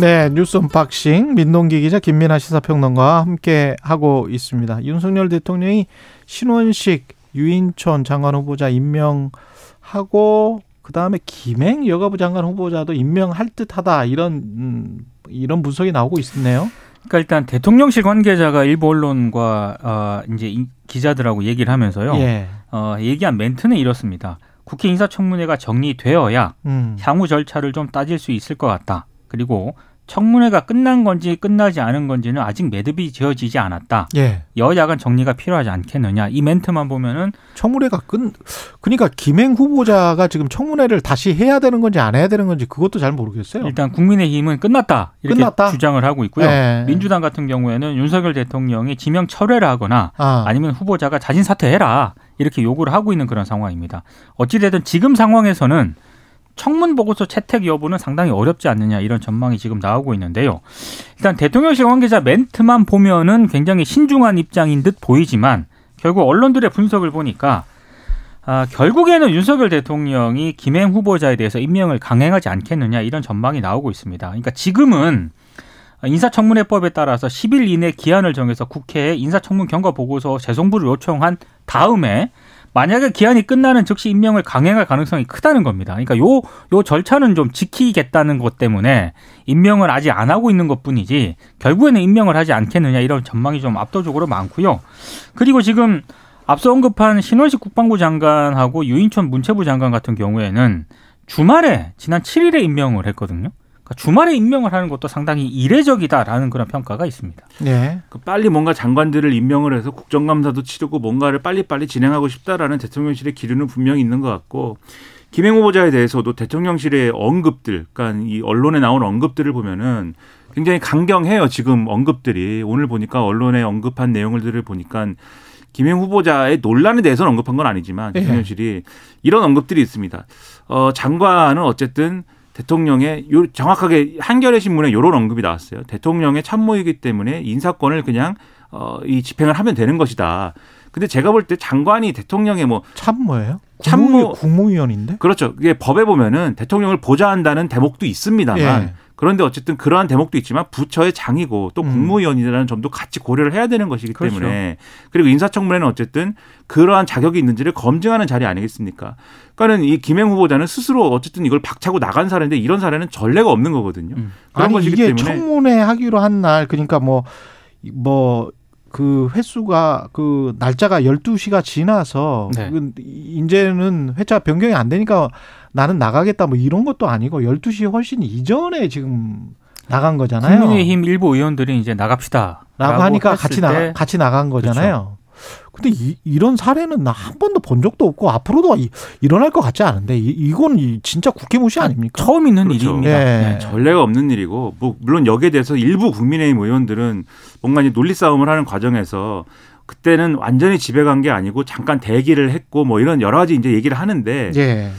네, 뉴스 언박싱 민동기 기자 김민아 시사평론가와 함께 하고 있습니다. 윤석열 대통령이 신원식 유인촌 장관 후보자 임명하고 그 다음에 김행 여가부 장관 후보자도 임명할 듯하다 이런 음, 이런 분석이 나오고 있네요. 그러니까 일단 대통령실 관계자가 일부 언론과 어, 이제 기자들하고 얘기를 하면서요. 예. 어, 얘기한 멘트는 이렇습니다. 국회 인사청문회가 정리되어야 음. 향후 절차를 좀 따질 수 있을 것 같다. 그리고 청문회가 끝난 건지 끝나지 않은 건지는 아직 매듭이 지어지지 않았다. 예. 여야 간 정리가 필요하지 않겠느냐. 이 멘트만 보면은 청문회가 끝 그러니까 김행 후보자가 지금 청문회를 다시 해야 되는 건지 안 해야 되는 건지 그것도 잘 모르겠어요. 일단 국민의힘은 끝났다. 이렇게 끝났다? 주장을 하고 있고요. 예. 민주당 같은 경우에는 윤석열 대통령이 지명 철회를 하거나 아. 아니면 후보자가 자진 사퇴해라. 이렇게 요구를 하고 있는 그런 상황입니다. 어찌되든 지금 상황에서는 청문 보고서 채택 여부는 상당히 어렵지 않느냐 이런 전망이 지금 나오고 있는데요. 일단 대통령실 관계자 멘트만 보면은 굉장히 신중한 입장인 듯 보이지만 결국 언론들의 분석을 보니까 아, 결국에는 윤석열 대통령이 김행 후보자에 대해서 임명을 강행하지 않겠느냐 이런 전망이 나오고 있습니다. 그러니까 지금은 인사청문회법에 따라서 10일 이내 기한을 정해서 국회에 인사청문 경과 보고서 재송부를 요청한 다음에 만약에 기한이 끝나는 즉시 임명을 강행할 가능성이 크다는 겁니다. 그러니까 요, 요 절차는 좀 지키겠다는 것 때문에 임명을 아직 안 하고 있는 것 뿐이지 결국에는 임명을 하지 않겠느냐 이런 전망이 좀 압도적으로 많고요. 그리고 지금 앞서 언급한 신원식 국방부 장관하고 유인촌 문체부 장관 같은 경우에는 주말에 지난 7일에 임명을 했거든요. 그러니까 주말에 임명을 하는 것도 상당히 이례적이다라는 그런 평가가 있습니다. 네. 그 빨리 뭔가 장관들을 임명을 해서 국정감사도 치르고 뭔가를 빨리빨리 진행하고 싶다라는 대통령실의 기류는 분명히 있는 것 같고 김행 후보자에 대해서도 대통령실의 언급들, 그러니까 이 언론에 나온 언급들을 보면은 굉장히 강경해요. 지금 언급들이 오늘 보니까 언론에 언급한 내용들을 보니까 김행 후보자의 논란에 대해서는 언급한 건 아니지만 예. 대통령실이 이런 언급들이 있습니다. 어, 장관은 어쨌든 대통령의 요 정확하게 한겨레 신문에 요런 언급이 나왔어요. 대통령의 참모이기 때문에 인사권을 그냥 어, 이 집행을 하면 되는 것이다. 근데 제가 볼 때 장관이 대통령의 뭐 참모예요? 참모 국무위원인데? 그렇죠. 이게 법에 보면은 대통령을 보좌한다는 대목도 있습니다만 예. 그런데 어쨌든 그러한 대목도 있지만 부처의 장이고 또 음. 국무위원이라는 점도 같이 고려를 해야 되는 것이기 그렇죠. 때문에 그리고 인사청문회는 어쨌든 그러한 자격이 있는지를 검증하는 자리 아니겠습니까? 그러니까는 이 김행 후보자는 스스로 어쨌든 이걸 박차고 나간 사례인데 이런 사례는 전례가 없는 거거든요. 음. 그런 아니, 것이기 때문에 청문회 하기로 한 날 그러니까 뭐뭐 뭐 그 횟수가 그 날짜가 12시가 지나서 네. 그 이제는 회차 변경이 안 되니까 나는 나가겠다 뭐 이런 것도 아니고 12시 훨씬 이전에 지금 나간 거잖아요. 국민의힘 일부 의원들이 이제 나갑시다. 라고 하니까 같이 나 같이 나간 거잖아요. 그렇죠. 근데 이, 이런 사례는 나 한 번도 본 적도 없고 앞으로도 이, 일어날 것 같지 않은데 이, 이건 진짜 국회 무시 아닙니까? 처음 있는 그렇죠. 일입니다. 예. 네. 전례가 없는 일이고 뭐 물론 여기에 대해서 일부 국민의힘 의원들은 뭔가 이제 논리 싸움을 하는 과정에서 그때는 완전히 집에 간게 아니고 잠깐 대기를 했고 뭐 이런 여러 가지 이제 얘기를 하는데 예.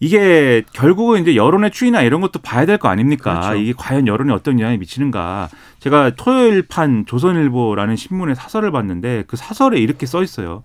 이게 결국은 이제 여론의 추이나 이런 것도 봐야 될 거 아닙니까? 그렇죠. 이게 과연 여론에 어떤 영향이 미치는가? 제가 토요일 판 조선일보라는 신문의 사설을 봤는데 그 사설에 이렇게 써 있어요.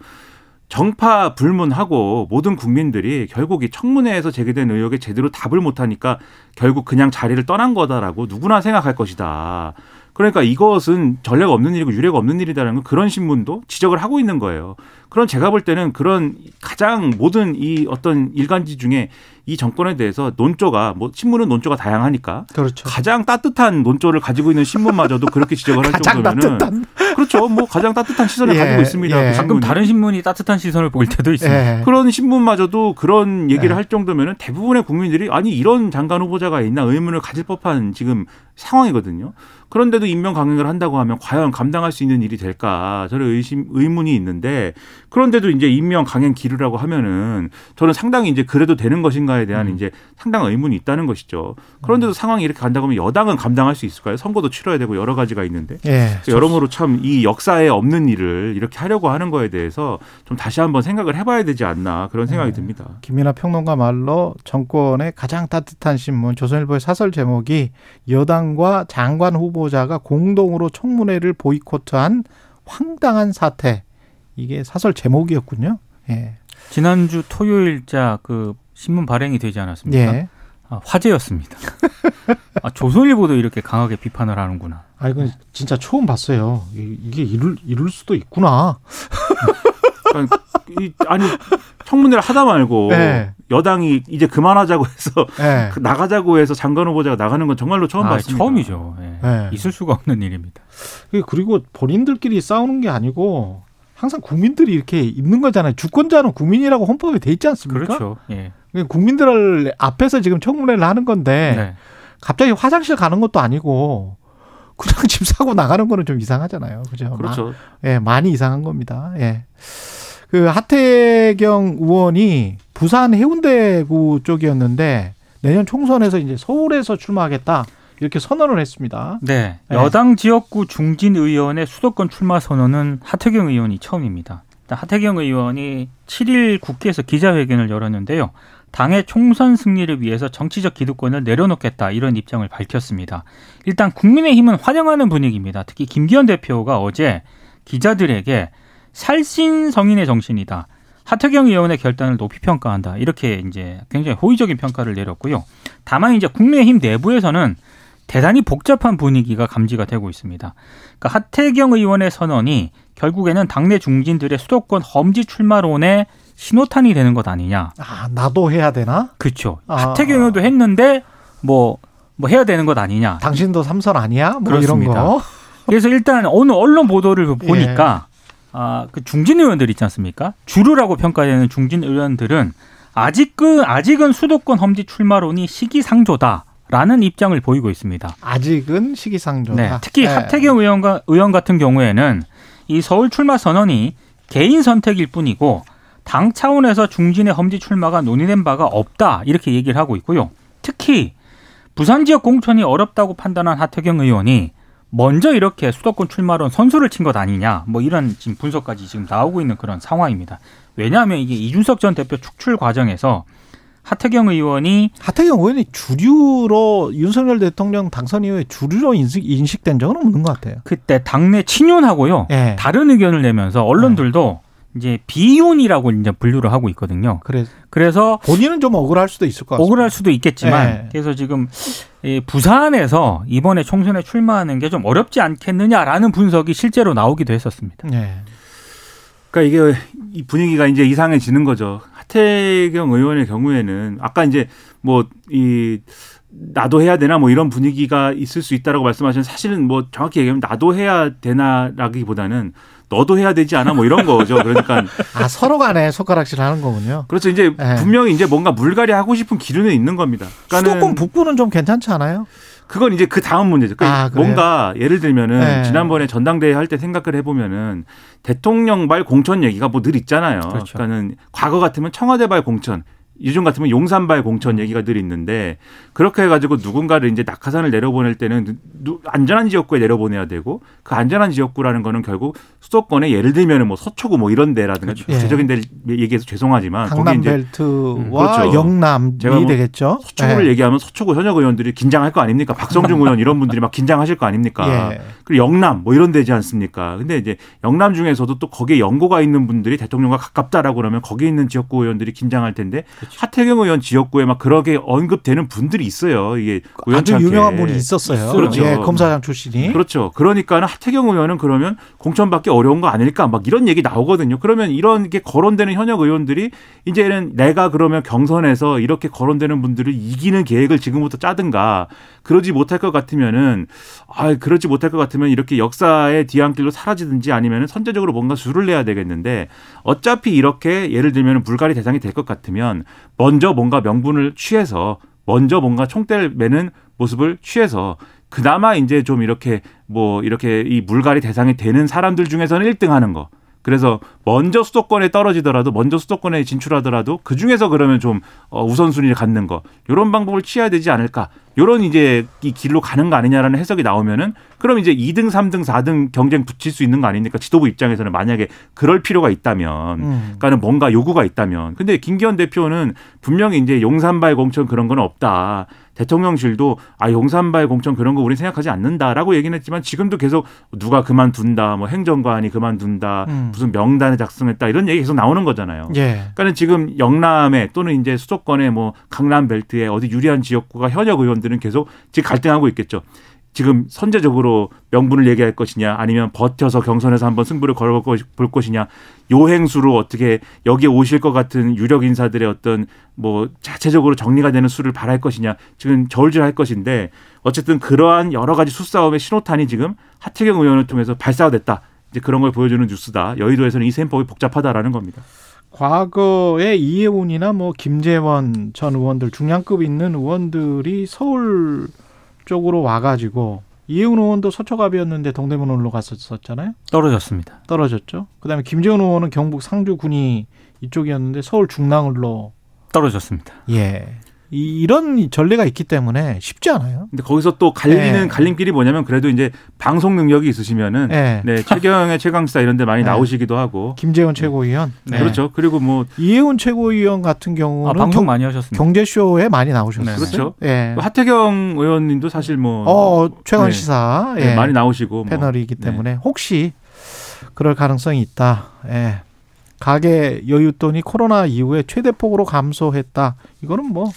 정파 불문하고 모든 국민들이 결국 이 청문회에서 제기된 의혹에 제대로 답을 못하니까 결국 그냥 자리를 떠난 거다라고 누구나 생각할 것이다. 그러니까 이것은 전례가 없는 일이고 유례가 없는 일이다라는 건 그런 신문도 지적을 하고 있는 거예요. 그런 제가 볼 때는 그런 가장 모든 이 어떤 일간지 중에 이 정권에 대해서 논조가 뭐 신문은 논조가 다양하니까 그렇죠. 가장 따뜻한 논조를 가지고 있는 신문마저도 그렇게 지적을 할 정도면은. 그렇죠. 뭐 가장 따뜻한 시선을 예, 가지고 있습니다. 예. 그 가끔 다른 신문이 따뜻한 시선을 보일 때도 있습니다. 예. 그런 신문마저도 그런 얘기를 예. 할 정도면은 대부분의 국민들이 아니 이런 장관 후보자가 있나 의문을 가질 법한 지금 상황이거든요. 그런데도 임명 강행을 한다고 하면 과연 감당할 수 있는 일이 될까 저는 의심 의문이 있는데 그런데도 이제 임명 강행 기류라고 하면은 저는 상당히 이제 그래도 되는 것인가에 대한 음. 이제 상당한 의문이 있다는 것이죠. 그런데도 음. 상황이 이렇게 간다고 하면 여당은 감당할 수 있을까요? 선거도 치러야 되고 여러 가지가 있는데 예, 여러모로 참이 역사에 없는 일을 이렇게 하려고 하는 거에 대해서 좀 다시 한번 생각을 해봐야 되지 않나 그런 생각이 예. 듭니다. 김민아 평론가 말로 정권의 가장 따뜻한 신문 조선일보의 사설 제목이 여당과 장관 후보자가 공동으로 청문회를 보이콧한 황당한 사태. 이게 사설 제목이었군요. 예. 지난주 토요일자 그 신문 발행이 되지 않았습니까? 예. 아, 화제였습니다. 아, 조선일보도 이렇게 강하게 비판을 하는구나. 아 이건 진짜 처음 봤어요. 이게 이룰 이룰 수도 있구나. 이, 아니 청문회를 하다 말고 네. 여당이 이제 그만하자고 해서 네. 나가자고 해서 장관 후보자가 나가는 건 정말로 처음 아, 봤습니다. 처음이죠. 네. 네. 있을 수가 없는 일입니다. 그리고 본인들끼리 싸우는 게 아니고 항상 국민들이 이렇게 있는 거잖아요. 주권자는 국민이라고 헌법에 돼 있지 않습니까? 그렇죠. 예. 국민들 앞에서 지금 청문회를 하는 건데 네. 갑자기 화장실 가는 것도 아니고 그냥 집 사고 나가는 거는 좀 이상하잖아요. 그죠? 그렇죠. 예, 많이 이상한 겁니다. 예. 그 하태경 의원이 부산 해운대구 쪽이었는데 내년 총선에서 이제 서울에서 출마하겠다. 이렇게 선언을 했습니다. 네. 네. 여당 지역구 중진 의원의 수도권 출마 선언은 하태경 의원이 처음입니다. 하태경 의원이 7일 국회에서 기자회견을 열었는데요. 당의 총선 승리를 위해서 정치적 기득권을 내려놓겠다 이런 입장을 밝혔습니다. 일단 국민의힘은 환영하는 분위기입니다. 특히 김기현 대표가 어제 기자들에게 살신 성인의 정신이다. 하태경 의원의 결단을 높이 평가한다. 이렇게 이제 굉장히 호의적인 평가를 내렸고요. 다만 이제 국민의힘 내부에서는 대단히 복잡한 분위기가 감지가 되고 있습니다. 그러니까 하태경 의원의 선언이 결국에는 당내 중진들의 수도권 험지 출마론에 신호탄이 되는 것 아니냐. 아, 나도 해야 되나? 그렇죠. 아. 하태경 의원도 했는데 뭐뭐 뭐 해야 되는 것 아니냐. 당신도 삼선 아니야? 뭐 그렇습니다. 이런 거. 그래서 일단 어느 언론 보도를 보니까 예. 아, 그 중진 의원들 있지 않습니까? 주류라고 평가되는 중진 의원들은 아직은 아직은 수도권 험지 출마론이 시기상조다 라는 입장을 보이고 있습니다. 아직은 시기상조다. 네, 특히 네. 하태경 의원과 의원 같은 경우에는 이 서울 출마 선언이 개인 선택일 뿐이고 당 차원에서 중진의 험지 출마가 논의된 바가 없다 이렇게 얘기를 하고 있고요. 특히 부산 지역 공천이 어렵다고 판단한 하태경 의원이 먼저 이렇게 수도권 출마론 선수를 친 것 아니냐 뭐 이런 지금 분석까지 지금 나오고 있는 그런 상황입니다. 왜냐하면 이게 이준석 전 대표 축출 과정에서 하태경 의원이 하태경 의원이 주류로 윤석열 대통령 당선 이후에 주류로 인식, 인식된 적은 없는 것 같아요. 그때 당내 친윤하고요 네. 다른 의견을 내면서 언론들도 네. 이제 비윤이라고 이제 분류를 하고 있거든요. 그래, 그래서 본인은 좀 억울할 수도 있을 것 같아요. 억울할 수도 있겠지만 네. 그래서 지금 부산에서 이번에 총선에 출마하는 게 좀 어렵지 않겠느냐라는 분석이 실제로 나오기도 했었습니다. 네. 그러니까 이게 이 분위기가 이제 이상해지는 거죠. 하태경 의원의 경우에는 아까 이제 뭐 이 나도 해야 되나 뭐 이런 분위기가 있을 수 있다라고 말씀하신 사실은 뭐 정확히 얘기하면 나도 해야 되나라기보다는 너도 해야 되지 않아 뭐 이런 거죠. 그러니까 아 서로 간에 손가락질 하는 거군요. 그렇죠. 이제 네. 분명히 이제 뭔가 물갈이 하고 싶은 기류는 있는 겁니다. 수도권 북부는 좀 괜찮지 않아요? 그건 이제 그 다음 문제죠. 그러니까 아, 뭔가 예를 들면은 네. 지난번에 전당대회 할 때 생각을 해보면은 대통령발 공천 얘기가 뭐 늘 있잖아요. 그렇죠. 그러니까는 과거 같으면 청와대발 공천, 요즘 같으면 용산발 공천 얘기가 늘 있는데 그렇게 해가지고 누군가를 이제 낙하산을 내려보낼 때는 안전한 지역구에 내려보내야 되고 그 안전한 지역구라는 거는 결국 수도권에 예를 들면은 뭐 서초구 뭐 이런 데라든가 그렇죠. 구체적인 데 얘기해서 죄송하지만 강남 벨트와 음, 그렇죠. 영남이 제가 뭐 되겠죠. 서초구를 네. 얘기하면 서초구 현역 의원들이 긴장할 거 아닙니까? 박성중 의원 이런 분들이 막 긴장하실 거 아닙니까? 예. 그리고 영남 뭐 이런 데지 않습니까? 근데 이제 영남 중에서도 또 거기에 연고가 있는 분들이 대통령과 가깝다라고 그러면 거기에 있는 지역구 의원들이 긴장할 텐데 그렇죠. 하태경 의원 지역구에 막 그렇게 언급되는 분들이 있어요. 이게 아주 유명한 분이 있었어요. 그렇죠. 예, 검사장 출신이. 그렇죠. 그러니까는 하태경 의원은 그러면 공천받기 어려운 거 아닐까 막 이런 얘기 나오거든요. 그러면 이런 게 거론되는 현역 의원들이 이제는 내가 그러면 경선에서 이렇게 거론되는 분들을 이기는 계획을 지금부터 짜든가 그러지 못할 것 같으면은 아 그러지 못할 것 같으면 이렇게 역사의 뒤안길로 사라지든지 아니면은 선제적으로 뭔가 수를 내야 되겠는데 어차피 이렇게 예를 들면 불가리 대상이 될 것 같으면 먼저 뭔가 명분을 취해서 먼저 뭔가 총대를 매는 모습을 취해서 그나마 이제 좀 이렇게 뭐 이렇게 이 물갈이 대상이 되는 사람들 중에서는 1등 하는 거. 그래서 먼저 수도권에 떨어지더라도 먼저 수도권에 진출하더라도 그 중에서 그러면 좀 어, 우선순위를 갖는 거 이런 방법을 취해야 되지 않을까 요런 이제 이 길로 가는 거 아니냐라는 해석이 나오면은 그럼 이제 2등, 3등, 4등 경쟁 붙일 수 있는 거 아닙니까? 지도부 입장에서는 만약에 그럴 필요가 있다면, 음. 그러니까는 뭔가 요구가 있다면. 근데 김기현 대표는 분명히 이제 용산발 공천 그런 건 없다. 대통령실도 아 용산발 공천 그런 거 우린 생각하지 않는다라고 얘기는 했지만 지금도 계속 누가 그만둔다 뭐 행정관이 그만둔다 음. 무슨 명단 명단을 작성했다 이런 얘기 계속 나오는 거잖아요. 예. 그러니까는 지금 영남에 또는 이제 수도권의 뭐 강남 벨트에 어디 유리한 지역구가 현역 의원들은 계속 지금 갈등하고 있겠죠. 지금 선제적으로 명분을 얘기할 것이냐 아니면 버텨서 경선에서 한번 승부를 걸어볼 것이냐 요 행수로 어떻게 여기에 오실 것 같은 유력 인사들의 어떤 뭐 자체적으로 정리가 되는 수를 바랄 것이냐 지금 저울질할 것인데 어쨌든 그러한 여러 가지 수싸움의 신호탄이 지금 하태경 의원을 통해서 발사가 됐다 이제 그런 걸 보여주는 뉴스다 여의도에서는 이 셈법이 복잡하다라는 겁니다. 과거에 이해운이나 뭐 김재원 전 의원들 중량급 있는 의원들이 서울 쪽으로 와가지고 이해운 의원도 서초갑이었는데 동대문으로 갔었잖아요. 떨어졌습니다. 떨어졌죠. 그다음에 김재원 의원은 경북 상주 군이 이쪽이었는데 서울 중랑을로 떨어졌습니다. 예. 이, 런 전례가 있기 때문에 쉽지 않아요. 근데 거기서 또 갈리는 네. 갈림길이 뭐냐면 그래도 이제 방송 능력이 있으시면은 네, 네 최경의 최강시사 이런 데 많이 네. 나오시기도 하고 김재원 최고위원 네. 그렇죠. 그리고 뭐 이해운 최고위원 같은 경우는 아, 방송 경, 많이 하셨습니다. 경제쇼에 많이 나오셨어요. 그렇죠. 예. 하태경 의원님도 사실 뭐 어, 최강 시사 예. 많이 나오시고 뭐. 패널이기 뭐. 때문에 혹시 그럴 가능성이 있다. 예. 가계 여윳돈이 코로나 이후에 최대폭으로 감소했다. 이거는 뭐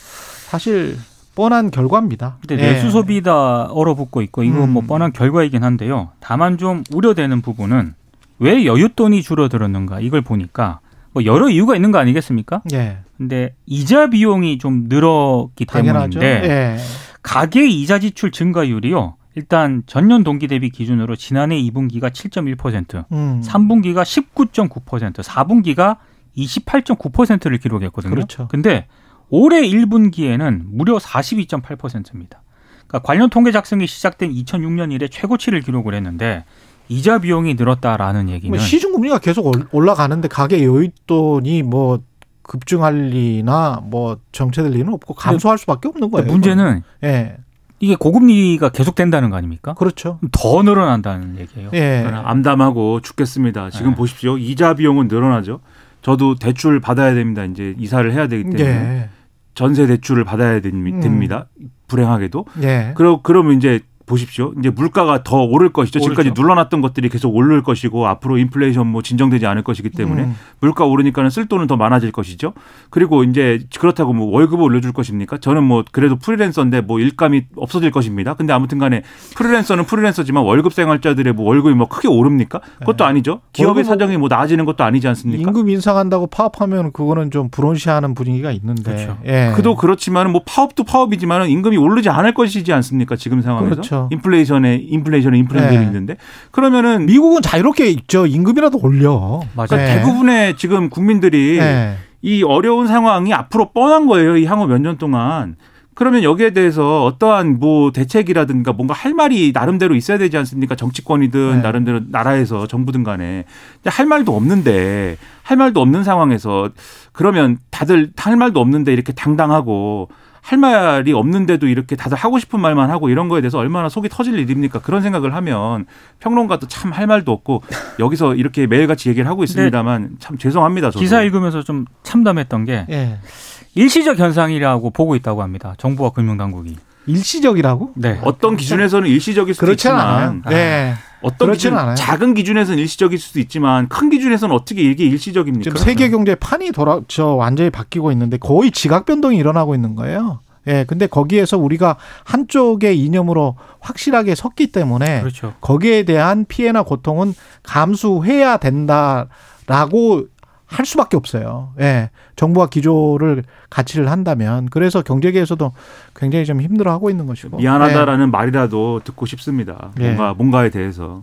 사실 뻔한 결과입니다. 근데 예. 내수 소비다 얼어붙고 있고 이건 뭐 음. 뭐 뻔한 결과이긴 한데요. 다만 좀 우려되는 부분은 왜 여윳돈이 줄어들었는가 이걸 보니까 뭐 여러 이유가 있는 거 아니겠습니까? 예. 근데 이자 비용이 좀 늘었기 당연하죠. 때문인데 예. 가계 이자 지출 증가율이요. 일단 전년 동기 대비 기준으로 지난해 2분기가 7.1%, 음. 3분기가 19.9%, 4분기가 28.9%를 기록했거든요. 그렇죠. 근데 올해 1분기에는 무려 42.8%입니다. 그러니까 관련 통계 작성이 시작된 2006년 이래 최고치를 기록을 했는데 이자 비용이 늘었다라는 얘기는 뭐 시중 금리가 계속 올라가는데 가계 여윳돈이 뭐 급증할 리나 뭐 정체될 리는 없고 감소할 수밖에 없는 거예요. 문제는 예. 이게 고금리가 계속된다는 거 아닙니까? 그렇죠. 더 늘어난다는 얘기예요. 예. 암담하고 죽겠습니다. 지금 예. 보십시오. 이자 비용은 늘어나죠. 저도 대출 받아야 됩니다. 이제 이사를 해야 되기 때문에 예. 전세 대출을 받아야 됩니다. 음. 불행하게도. 예. 그러 그러면 이제 보십시오. 이제 물가가 더 오를 것이죠. 오르죠. 지금까지 눌러놨던 것들이 계속 오를 것이고 앞으로 인플레이션 뭐 진정되지 않을 것이기 때문에 음. 물가 오르니까는 쓸 돈은 더 많아질 것이죠. 그리고 이제 그렇다고 뭐 월급을 올려줄 것입니까? 저는 뭐 그래도 프리랜서인데 뭐 일감이 없어질 것입니다. 근데 아무튼간에 프리랜서는 프리랜서지만 월급 생활자들의 뭐 월급이 뭐 크게 오릅니까? 그것도 네. 아니죠. 기업의 사정이 뭐 나아지는 것도 아니지 않습니까? 임금 인상한다고 파업하면 그거는 좀 불온시하는 분위기가 있는데. 그렇죠. 예. 그도 그렇지만은 뭐 파업도 파업이지만은 임금이 오르지 않을 것이지 않습니까? 지금 상황에서. 그렇죠. 그렇죠. 인플레이션에 인플레이션에 인플레이션이 네. 있는데 그러면은 미국은 자유롭게 있죠. 임금이라도 올려. 맞아요. 그러니까 네. 대부분의 지금 국민들이 네. 이 어려운 상황이 앞으로 뻔한 거예요. 이 향후 몇 년 동안. 그러면 여기에 대해서 어떠한 뭐 대책이라든가 뭔가 할 말이 나름대로 있어야 되지 않습니까? 정치권이든 네. 나름대로 나라에서 정부든 간에 할 말도 없는데 할 말도 없는 상황에서 그러면 다들 할 말도 없는데 이렇게 당당하고 할 말이 없는데도 이렇게 다들 하고 싶은 말만 하고 이런 거에 대해서 얼마나 속이 터질 일입니까? 그런 생각을 하면 평론가도 참 할 말도 없고 여기서 이렇게 매일같이 얘기를 하고 있습니다만 참 죄송합니다. 저도. 기사 읽으면서 좀 참담했던 게 예. 일시적 현상이라고 보고 있다고 합니다. 정부와 금융당국이. 일시적이라고? 네. 어떤 기준에서는 일시적일 수도 있지만 않아요. 네. 어떤 기준 않아요. 작은 기준에서는 일시적일 수도 있지만 큰 기준에서는 어떻게 이게 일시적입니까? 지금 세계 경제 판이 돌아 저 완전히 바뀌고 있는데 거의 지각 변동이 일어나고 있는 거예요. 예, 근데 거기에서 우리가 한쪽의 이념으로 확실하게 섰기 때문에 그렇죠. 거기에 대한 피해나 고통은 감수해야 된다라고 할 수밖에 없어요. 예. 정부가 기조를 가치를 한다면 그래서 경제계에서도 굉장히 좀 힘들어하고 있는 것이고 미안하다라는 예. 말이라도 듣고 싶습니다. 예. 뭔가 뭔가에 대해서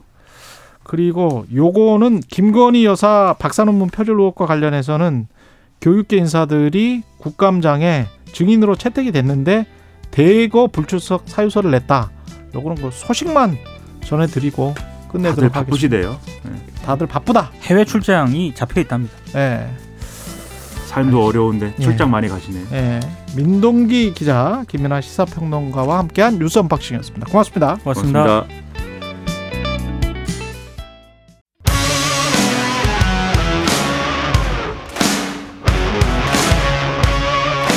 그리고 요거는 김건희 여사 박사 논문 표절 의혹과 관련해서는 교육계 인사들이 국감장에 증인으로 채택이 됐는데 대거 불출석 사유서를 냈다. 요거는 그 소식만 전해드리고 끝내도록 다들 바쁘시대요. 네. 다들 바쁘다. 해외 출장이 잡혀 있답니다. 네. 삶도 어려운데 출장 네. 많이 가시네. 네. 민동기 기자, 김민아 시사평론가와 함께한 뉴스 언박싱이었습니다. 고맙습니다. 고맙습니다. 고맙습니다.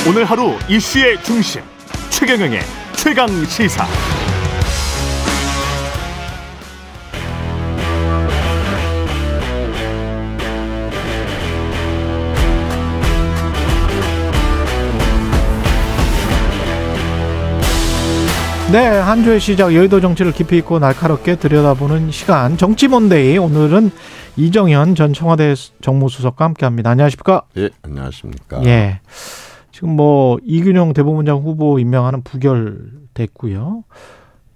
오늘 하루 이슈의 중심 최경영의 최강 시사. 네, 한 주의 시작 여의도 정치를 깊이 있고 날카롭게 들여다보는 시간 정치몬데이 오늘은 이정현 전 청와대 정무수석과 함께합니다. 안녕하십니까? 예, 안녕하십니까? 예. 지금 뭐 이균용 대법원장 후보 임명하는 부결됐고요.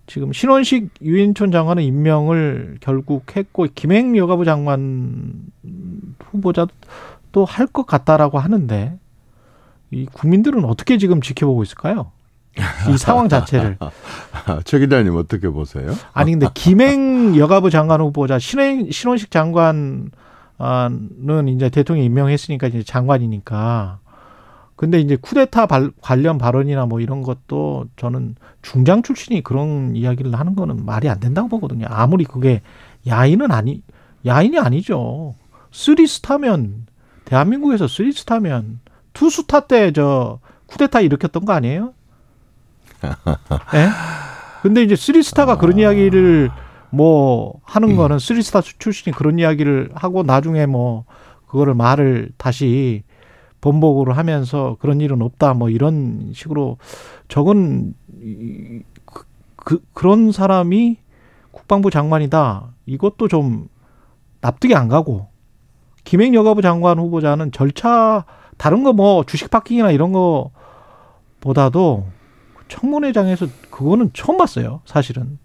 지금 신원식 유인촌 장관의 임명을 결국 했고 김행 여가부 장관 후보자도 또 할 것 같다라고 하는데 이 국민들은 어떻게 지금 지켜보고 있을까요? 이 상황 자체를. 최 기자님 어떻게 보세요? 아니 근데 김행 여가부 장관 후보자 신원, 신원식 장관은 이제 대통령 임명했으니까 이제 장관이니까. 근데 이제 쿠데타 발, 관련 발언이나 뭐 이런 것도 저는 중장 출신이 그런 이야기를 하는 거는 말이 안 된다고 보거든요. 아무리 그게 야인은 아니 야인이 아니죠. three star면 대한민국에서 three star면 two star 때 저 쿠데타 일으켰던 거 아니에요? 예? 근데 이제 three star가 그런 이야기를 뭐 하는 거는 쓰리스타 출신이 그런 이야기를 하고 나중에 뭐 그거를 말을 다시 번복으로 하면서 그런 일은 없다 뭐 이런 식으로 적은 그, 그 그런 사람이 국방부 장관이다. 이것도 좀 납득이 안 가고 김행 여가부 장관 후보자는 절차 다른 거 뭐 주식 파킹이나 이런 거 보다도 청문회장에서 그거는 처음 봤어요, 사실은.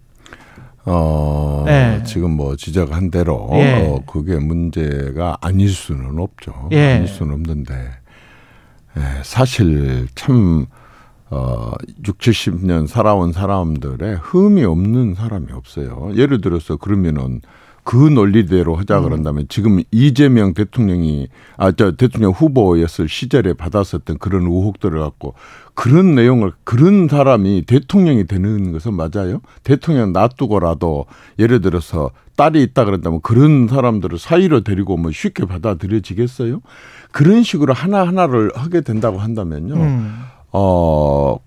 어, 네. 지금 뭐 지적한 대로 예. 어, 그게 문제가 아닐 수는 없죠. 예. 아닐 수는 없는데 예, 사실 참 어, 6, 70년 살아온 사람들의 흠이 없는 사람이 없어요. 예를 들어서 그러면은 그 논리대로 하자 음. 그런다면 지금 이재명 대통령이 아 저 대통령 후보였을 시절에 받았었던 그런 의혹들을 갖고 그런 내용을 그런 사람이 대통령이 되는 것은 맞아요. 대통령 놔두고라도 예를 들어서 딸이 있다 그런다면 그런 사람들을 사이로 데리고 뭐 쉽게 받아들여지겠어요? 그런 식으로 하나 하나를 하게 된다고 한다면요. 음. 어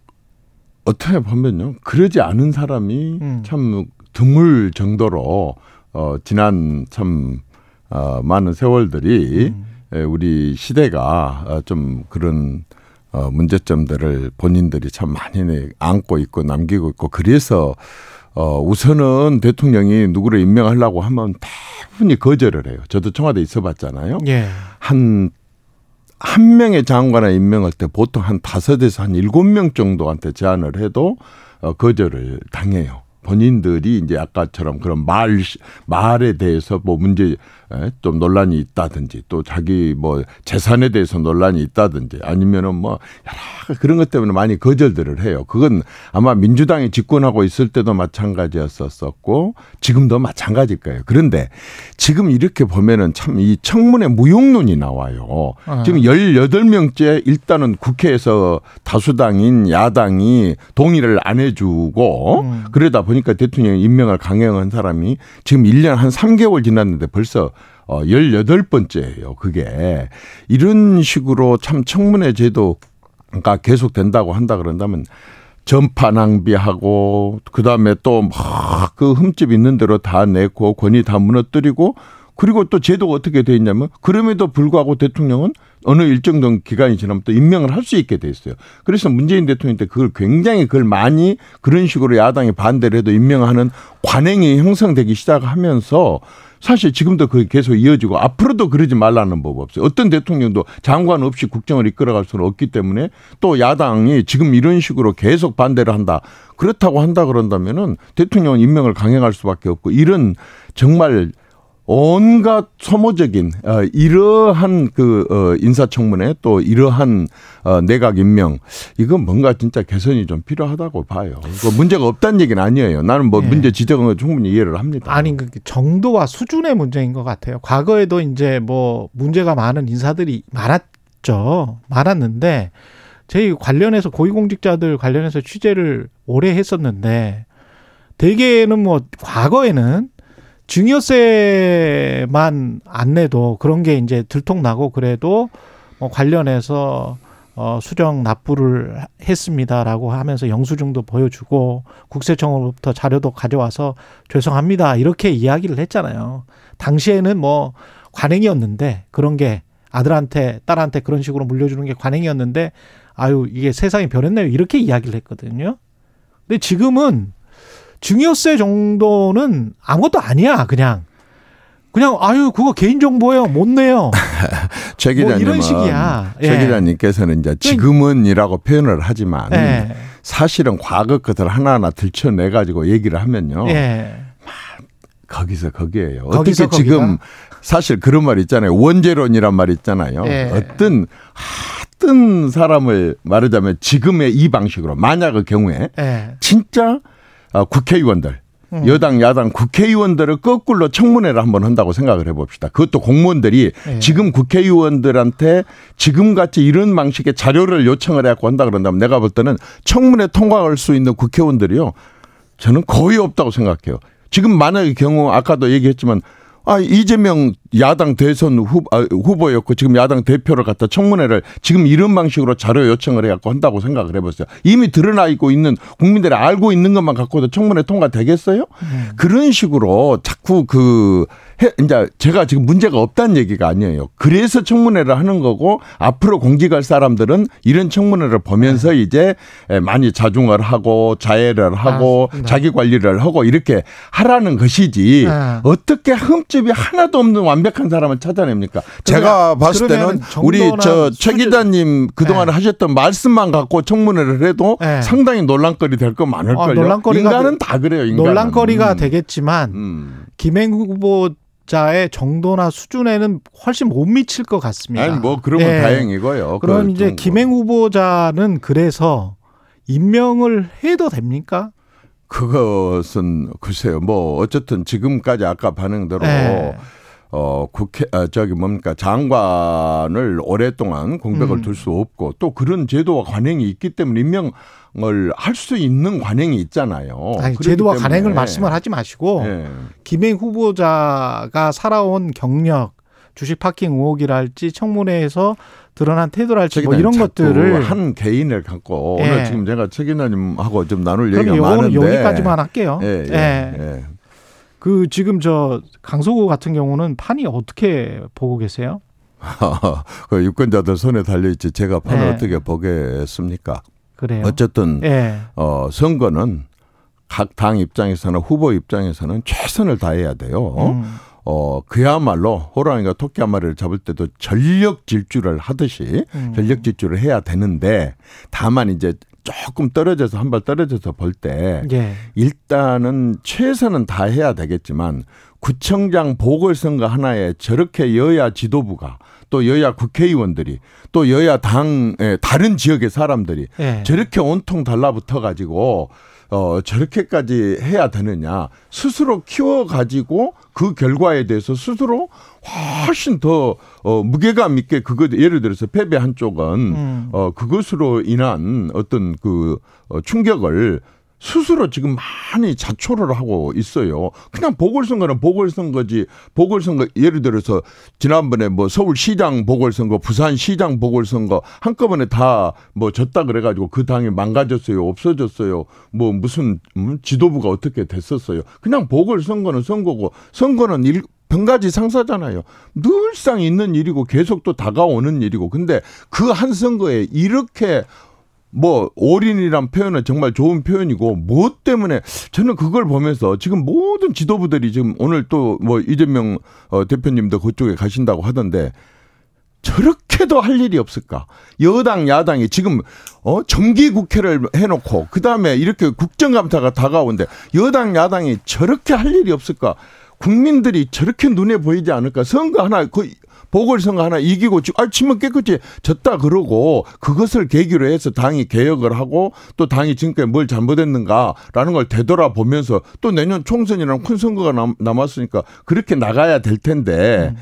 어떻게 보면요. 그러지 않은 사람이 음. 참 드물 정도로 어, 지난 참 어, 많은 세월들이 음. 에, 우리 시대가 어, 좀 그런 어, 문제점들을 본인들이 참 많이 안고 있고 남기고 있고 그래서 어, 우선은 대통령이 누구를 임명하려고 하면 대부분이 거절을 해요. 저도 청와대 있어 봤잖아요. 예. 한, 한 명의 장관을 임명할 때 보통 한 다섯에서 한 일곱 명 정도한테 제안을 해도 어, 거절을 당해요. 본인들이 이제 아까처럼 그런 말 말에 대해서 뭐 문제 좀 논란이 있다든지 또 자기 뭐 재산에 대해서 논란이 있다든지 아니면은 뭐 여러 그런 것 때문에 많이 거절들을 해요. 그건 아마 민주당이 집권하고 있을 때도 마찬가지였었고 지금도 마찬가지일 거예요. 그런데 지금 이렇게 보면은 참 이 청문회 무용론이 나와요. 아. 지금 18명째 일단은 국회에서 다수당인 야당이 동의를 안 해주고 음. 그러다 보니까 대통령 임명을 강행한 사람이 지금 1년 한 3개월 지났는데 벌써 어 18번째예요. 그게 이런 식으로 참 청문회 제도가 계속 된다고 한다 그런다면 전파 낭비하고 그다음에 또 막 그 흠집 있는 대로 다 내고 권위 다 무너뜨리고 그리고 또 제도가 어떻게 돼 있냐면 그럼에도 불구하고 대통령은 어느 일정 정 기간이 지나면 또 임명을 할 수 있게 돼 있어요. 그래서 문재인 대통령 때 그걸 굉장히 그걸 많이 그런 식으로 야당이 반대를 해도 임명하는 관행이 형성되기 시작하면서 사실 지금도 그게 계속 이어지고 앞으로도 그러지 말라는 법 없어요. 어떤 대통령도 장관 없이 국정을 이끌어갈 수는 없기 때문에 또 야당이 지금 이런 식으로 계속 반대를 한다. 그렇다고 한다 그런다면은 대통령은 임명을 강행할 수밖에 없고 이런 정말 온갖 소모적인 어, 이러한 그 어, 인사청문회 또 이러한 어, 내각 임명 이건 뭔가 진짜 개선이 좀 필요하다고 봐요. 그 문제가 없다는 얘기는 아니에요. 나는 뭐 네. 문제 지적은 충분히 이해를 합니다. 아니 그 정도와 수준의 문제인 것 같아요. 과거에도 이제 뭐 문제가 많은 인사들이 많았죠. 많았는데 저희 관련해서 고위공직자들 관련해서 취재를 오래 했었는데 대개는 뭐 과거에는 증여세만 안 내도 그런 게 이제 들통나고 그래도 뭐 관련해서 어 수정 납부를 했습니다라고 하면서 영수증도 보여주고 국세청으로부터 자료도 가져와서 죄송합니다 이렇게 이야기를 했잖아요. 당시에는 뭐 관행이었는데 그런 게 아들한테 딸한테 그런 식으로 물려주는 게 관행이었는데 아유 이게 세상이 변했네요 이렇게 이야기를 했거든요. 근데 지금은 증여세 정도는 아무것도 아니야, 그냥. 그냥 아유 그거 개인 정보예요 못 내요. 최 기자님은 뭐 이런 식이야. 최 예. 기자님께서는 이제 지금은이라고 표현을 하지만 예. 사실은 과거 것을 하나하나 들춰내 가지고 얘기를 하면요. 예. 거기서 거기에요. 거기서 어떻게 지금 사실 그런 말 있잖아요. 원죄론이란 말 있잖아요. 예. 어떤 어떤 사람을 말하자면 지금의 이 방식으로 만약의 경우에 예. 진짜 어, 국회의원들 음. 여당 야당 국회의원들을 거꾸로 청문회를 한번 한다고 생각을 해봅시다. 그것도 공무원들이 예. 지금 국회의원들한테 지금같이 이런 방식의 자료를 요청을 해갖고 한다 그런다면 내가 볼 때는 청문회 통과할 수 있는 국회의원들이요. 저는 거의 없다고 생각해요. 지금 만약의 경우 아까도 얘기했지만 아, 이재명 야당 대선 후, 아, 후보였고 지금 야당 대표를 갖다 청문회를 지금 이런 방식으로 자료 요청을 해갖고 한다고 생각을 해보세요. 이미 드러나 있고 있는 국민들이 알고 있는 것만 갖고도 청문회 통과되겠어요? 음. 그런 식으로 자꾸 그 해, 이제 제가 지금 문제가 없다는 얘기가 아니에요. 그래서 청문회를 하는 거고 앞으로 공직할 사람들은 이런 청문회를 보면서 네. 이제 많이 자중을 하고 자해를 하고 아, 자기 관리를 하고 이렇게 하라는 것이지 네. 어떻게 흠집이 하나도 없는 완 벽한 사람을 찾아냅니까? 제가 봤을 때는 우리 저 최 기자님 그동안 네. 하셨던 말씀만 갖고 청문회를 해도 네. 상당히 논란거리 될 거 많을걸요. 아, 인간은 다 그래요. 인간은. 논란거리가 음. 되겠지만 음. 김행 후보 자의 정도나 수준에는 훨씬 못 미칠 것 같습니다. 아니 뭐 그러면 네. 다행이고요. 그럼 이제 김행 후보자는 그래서 임명을 해도 됩니까? 그것은 글쎄요. 뭐 어쨌든 지금까지 아까 반응대로 네. 어 국회 아 저기 뭡니까 장관을 오랫동안 공백을 음. 둘수 없고 또 그런 제도와 관행이 있기 때문에 임명 을 할 수 있는 관행이 있잖아요. 아니, 제도와 때문에. 관행을 말씀을 하지 마시고 네. 김행 후보자가 살아온 경력, 주식 파킹 의혹이랄지 청문회에서 드러난 태도랄지 뭐 이런 것들을 한 개인을 갖고 예. 오늘 지금 제가 최 기자님하고 좀 나눌 얘기가 많은데 여기까지만 할게요. 예, 예, 예. 예. 그 지금 저 강서구 같은 경우는 판이 어떻게 보고 계세요? 그 유권자들 손에 달려 있지 제가 판을 네. 어떻게 보겠습니까? 그래요. 어쨌든 예. 어 선거는 각 당 입장에서는 후보 입장에서는 최선을 다해야 돼요. 음. 어 그야말로 호랑이가 토끼 한 마리를 잡을 때도 전력 질주를 하듯이 음. 전력 질주를 해야 되는데 다만 이제 조금 떨어져서 한 발 떨어져서 볼때 예. 일단은 최선은 다 해야 되겠지만 구청장 보궐선거 하나에 저렇게 여야 지도부가 또 여야 국회의원들이 또 여야 당의 다른 지역의 사람들이 네. 저렇게 온통 달라붙어 가지고 어 저렇게까지 해야 되느냐 스스로 키워 가지고 그 결과에 대해서 스스로 훨씬 더 어, 무게감 있게 그거 예를 들어서 패배 한쪽은 음. 어 그것으로 인한 어떤 그 어, 충격을 스스로 지금 많이 자초를 하고 있어요. 그냥 보궐선거는 보궐선거지. 보궐선거 예를 들어서 지난번에 뭐 서울시장 보궐선거, 부산시장 보궐선거 한꺼번에 다 뭐 졌다 그래가지고 그 당이 망가졌어요, 없어졌어요. 뭐 무슨 음, 지도부가 어떻게 됐었어요. 그냥 보궐선거는 선거고 선거는 일, 병가지 상사잖아요. 늘상 있는 일이고 계속 또 다가오는 일이고. 근데 그 한 선거에 이렇게 뭐 올인이란 표현은 정말 좋은 표현이고 무엇 때문에 저는 그걸 보면서 지금 모든 지도부들이 지금 오늘 또 뭐 이재명 어, 대표님도 그쪽에 가신다고 하던데 저렇게도 할 일이 없을까? 여당 야당이 지금 어 정기 국회를 해놓고 그 다음에 이렇게 국정감사가 다가오는데 여당 야당이 저렇게 할 일이 없을까? 국민들이 저렇게 눈에 보이지 않을까? 선거 하나 그 보궐선거 하나 이기고 아 치면 깨끗이 졌다 그러고 그것을 계기로 해서 당이 개혁을 하고 또 당이 지금까지 뭘 잘못했는가라는 걸 되돌아보면서 또 내년 총선이랑 큰 선거가 남, 남았으니까 그렇게 나가야 될 텐데 음.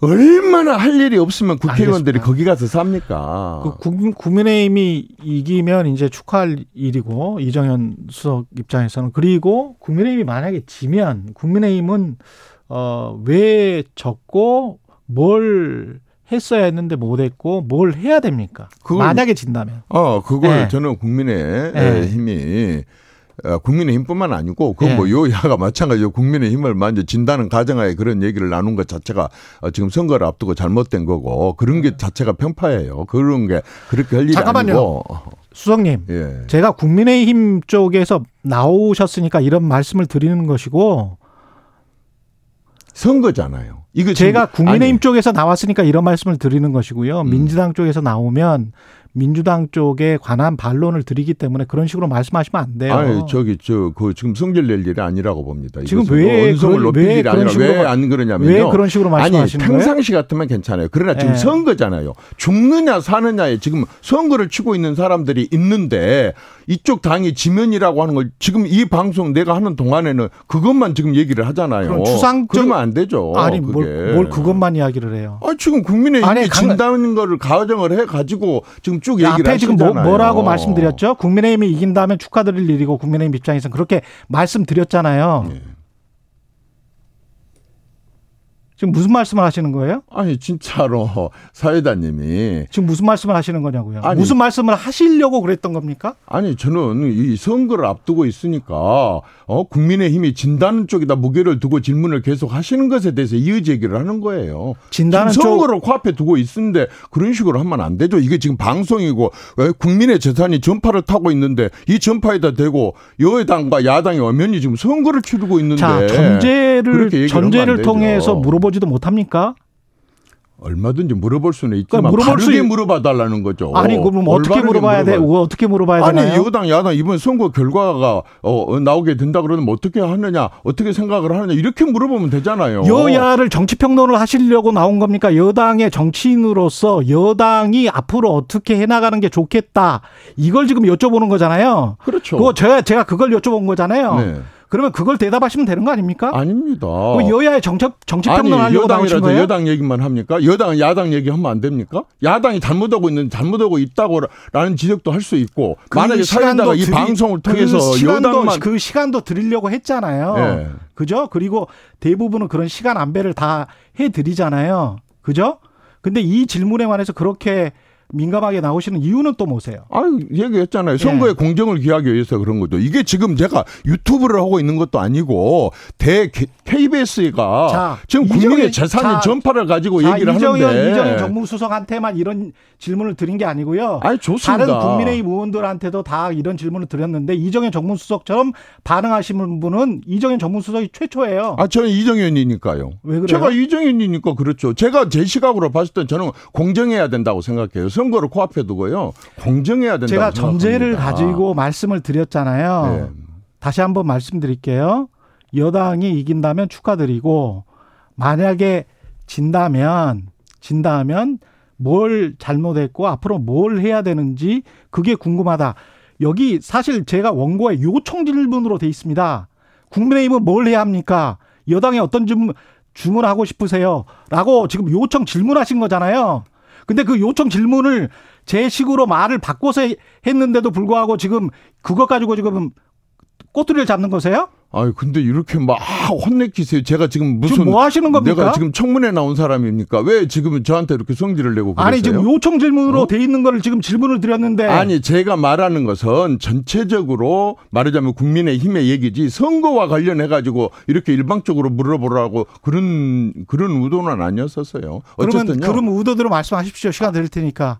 얼마나 할 일이 없으면 국회의원들이 알겠습니다. 거기 가서 삽니까? 그 국, 국민의힘이 이기면 이제 축하할 일이고 이정현 수석 입장에서는 그리고 국민의힘이 만약에 지면 국민의힘은 어, 왜 졌고 뭘 했어야 했는데 못했고 뭘 해야 됩니까? 그걸, 만약에 진다면. 어, 그걸 네. 저는 국민의 네. 힘이 어, 국민의힘뿐만 아니고 그건 뭐 예. 뭐 여야가 마찬가지로 국민의힘을 먼저 진다는 가정하에 그런 얘기를 나눈 것 자체가 어, 지금 선거를 앞두고 잘못된 거고 그런 게 자체가 편파예요. 그런 게 그렇게 할 일이 잠깐만요. 아니고. 수석님, 예. 제가 국민의힘 쪽에서 나오셨으니까 이런 말씀을 드리는 것이고 선거잖아요. 이거 제가 국민의힘 아니. 쪽에서 나왔으니까 이런 말씀을 드리는 것이고요. 음. 민주당 쪽에서 나오면 민주당 쪽에 관한 반론을 드리기 때문에 그런 식으로 말씀하시면 안 돼요. 아니 저기 저 그 지금 성질 낼 일이 아니라고 봅니다. 지금 왜 언성을 높일 왜 일이 아니라 왜 안 그러냐면요. 왜 그런 식으로 말씀하시는 아니, 평상시 같으면 괜찮아요. 그러나 지금 네. 선거잖아요. 죽느냐 사느냐에 지금 선거를 치고 있는 사람들이 있는데 이쪽 당이 지면이라고 하는 걸 지금 이 방송 내가 하는 동안에는 그것만 지금 얘기를 하잖아요. 추상적 그러면 안 되죠. 아니 뭘, 뭘, 그것만 이야기를 해요. 아 지금 국민의힘이 진다는 거를 가정을 해 가지고 지금 쭉 얘기를 앞에 지금 뭐, 뭐라고 말씀드렸죠? 국민의힘이 이긴다면 축하드릴 일이고 국민의힘 입장에서는 그렇게 말씀드렸잖아요. 네. 지금 무슨 말씀을 하시는 거예요? 아니 진짜로 사회자님이 지금 무슨 말씀을 하시는 거냐고요? 아니, 무슨 말씀을 하시려고 그랬던 겁니까? 아니 저는 이 선거를 앞두고 있으니까 어 국민의힘이 진다는 쪽에다 무게를 두고 질문을 계속 하시는 것에 대해서 이의 제기를 하는 거예요. 진다는 선거를 쪽... 코앞에 두고 있는데 그런 식으로 하면 안 되죠. 이게 지금 방송이고 국민의 재산이 전파를 타고 있는데 이 전파에다 대고 여당과 야당이 엄연히 지금 선거를 치르고 있는데 자 전제를 전제를 통해서 물어보 물어보지도 못합니까? 얼마든지 물어볼 수는 있지만 그러니까 물어볼 바르게 수... 물어봐 달라는 거죠. 아니 그럼 어떻게 물어봐야 돼? 어떻게 물어봐야 아니, 되나요? 여당 야당 이번 선거 결과가 어, 나오게 된다 그러면 어떻게 하느냐, 어떻게 생각을 하느냐 이렇게 물어보면 되잖아요. 여야를 정치 평론을 하시려고 나온 겁니까? 여당의 정치인으로서 여당이 앞으로 어떻게 해나가는 게 좋겠다 이걸 지금 여쭤보는 거잖아요. 그렇죠. 그거 제가 제가 그걸 여쭤본 거잖아요. 네. 그러면 그걸 대답하시면 되는 거 아닙니까? 아닙니다. 여야의 정책 정치 평론 하려고 나오신 거예요? 여당 얘기만 합니까? 여당은 야당 얘기하면 안 됩니까? 야당이 잘못하고 있는 잘못하고 있다고라는 지적도 할 수 있고 그 만약에 사연자가 이 방송을 그 통해서 그 시간도, 여당만 그 시간도 드리려고 했잖아요. 네. 그죠? 그리고 대부분은 그런 시간 안배를 다 해드리잖아요. 그죠? 근데 이 질문에 관해서 그렇게 민감하게 나오시는 이유는 또 뭐세요? 아, 얘기했잖아요. 선거의 예. 공정을 기하기 위해서 그런 거죠. 이게 지금 제가 유튜브를 하고 있는 것도 아니고 대 KBS가 자, 지금 국민의 재산의 전파를 가지고 자, 얘기를 이정현, 하는데 이정현 정무수석한테만 이런 질문을 드린 게 아니고요. 아니, 좋습니다. 다른 국민의힘 의원들한테도 다 이런 질문을 드렸는데 이정현 정무수석처럼 반응하시는 분은 이정현 정무수석이 최초예요. 아, 저는 이정현이니까요. 왜 그래요? 제가 이정현이니까 그렇죠. 제가 제 시각으로 봤을 때 저는 공정해야 된다고 생각해요. 선거를 코앞에 두고요. 공정해야 된다고 제가 전제를 가지고 말씀을 드렸잖아요. 네. 다시 한번 말씀드릴게요. 여당이 이긴다면 축하드리고 만약에 진다면 진다면 뭘 잘못했고 앞으로 뭘 해야 되는지 그게 궁금하다. 여기 사실 제가 원고에 요청 질문으로 돼 있습니다. 국민의힘은 뭘 해야 합니까? 여당에 어떤 좀 주문하고 싶으세요? 라고 지금 요청 질문하신 거잖아요. 근데 그 요청 질문을 제 식으로 말을 바꿔서 했는데도 불구하고 지금 그것 가지고 지금 꼬투리를 잡는 거세요? 아유, 근데 이렇게 막 혼내키세요. 제가 지금 무슨. 지금 뭐 하시는 겁니까? 내가 지금 청문회 나온 사람입니까? 왜 지금 저한테 이렇게 성질을 내고 그러세요? 아니, 지금 요청 질문으로 어? 돼 있는 거를 지금 질문을 드렸는데. 아니, 제가 말하는 것은 전체적으로 말하자면 국민의 힘의 얘기지 선거와 관련해 가지고 이렇게 일방적으로 물어보라고 그런, 그런 의도는 아니었었어요. 어쨌든 그러면 의도대로 말씀하십시오. 시간 드릴 테니까.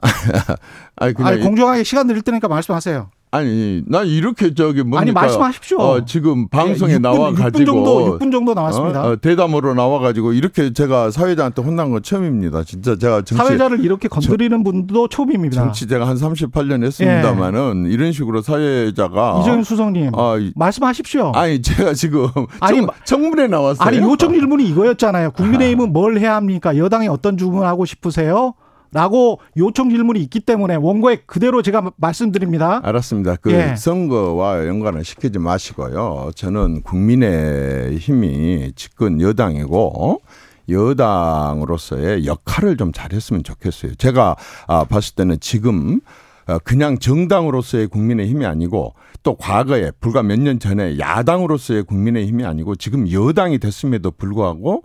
아니, 아니, 공정하게 시간 드릴 테니까 말씀하세요. 아니, 난 이렇게 저기 뭡니까? 아니 말씀하십시오. 어, 지금 방송에 네, 6분, 나와 가지고 6분 정도 6분 정도 나왔습니다. 어, 어, 대담으로 나와 가지고 이렇게 제가 사회자한테 혼난 건 처음입니다. 진짜 제가 정치 사회자를 이렇게 건드리는 저, 분도 처음입니다. 정치 제가 한 38년 했습니다만은 예. 이런 식으로 사회자가 이정현 수석님 어, 말씀하십시오. 아니 제가 지금 아니 청, 문에 나왔어요. 아니 요청 질문이 이거였잖아요. 국민의힘은 뭘 해야 합니까? 여당이 어떤 주문하고 싶으세요? 라고 요청 질문이 있기 때문에 원고에 그대로 제가 말씀드립니다. 알았습니다. 그 예. 선거와 연관을 시키지 마시고요. 저는 국민의 힘이 집권 여당이고 여당으로서의 역할을 좀 잘했으면 좋겠어요. 제가 아, 봤을 때는 지금 어, 그냥 정당으로서의 국민의 힘이 아니고 또 과거에 불과 몇 년 전에 야당으로서의 국민의 힘이 아니고 지금 여당이 됐음에도 불구하고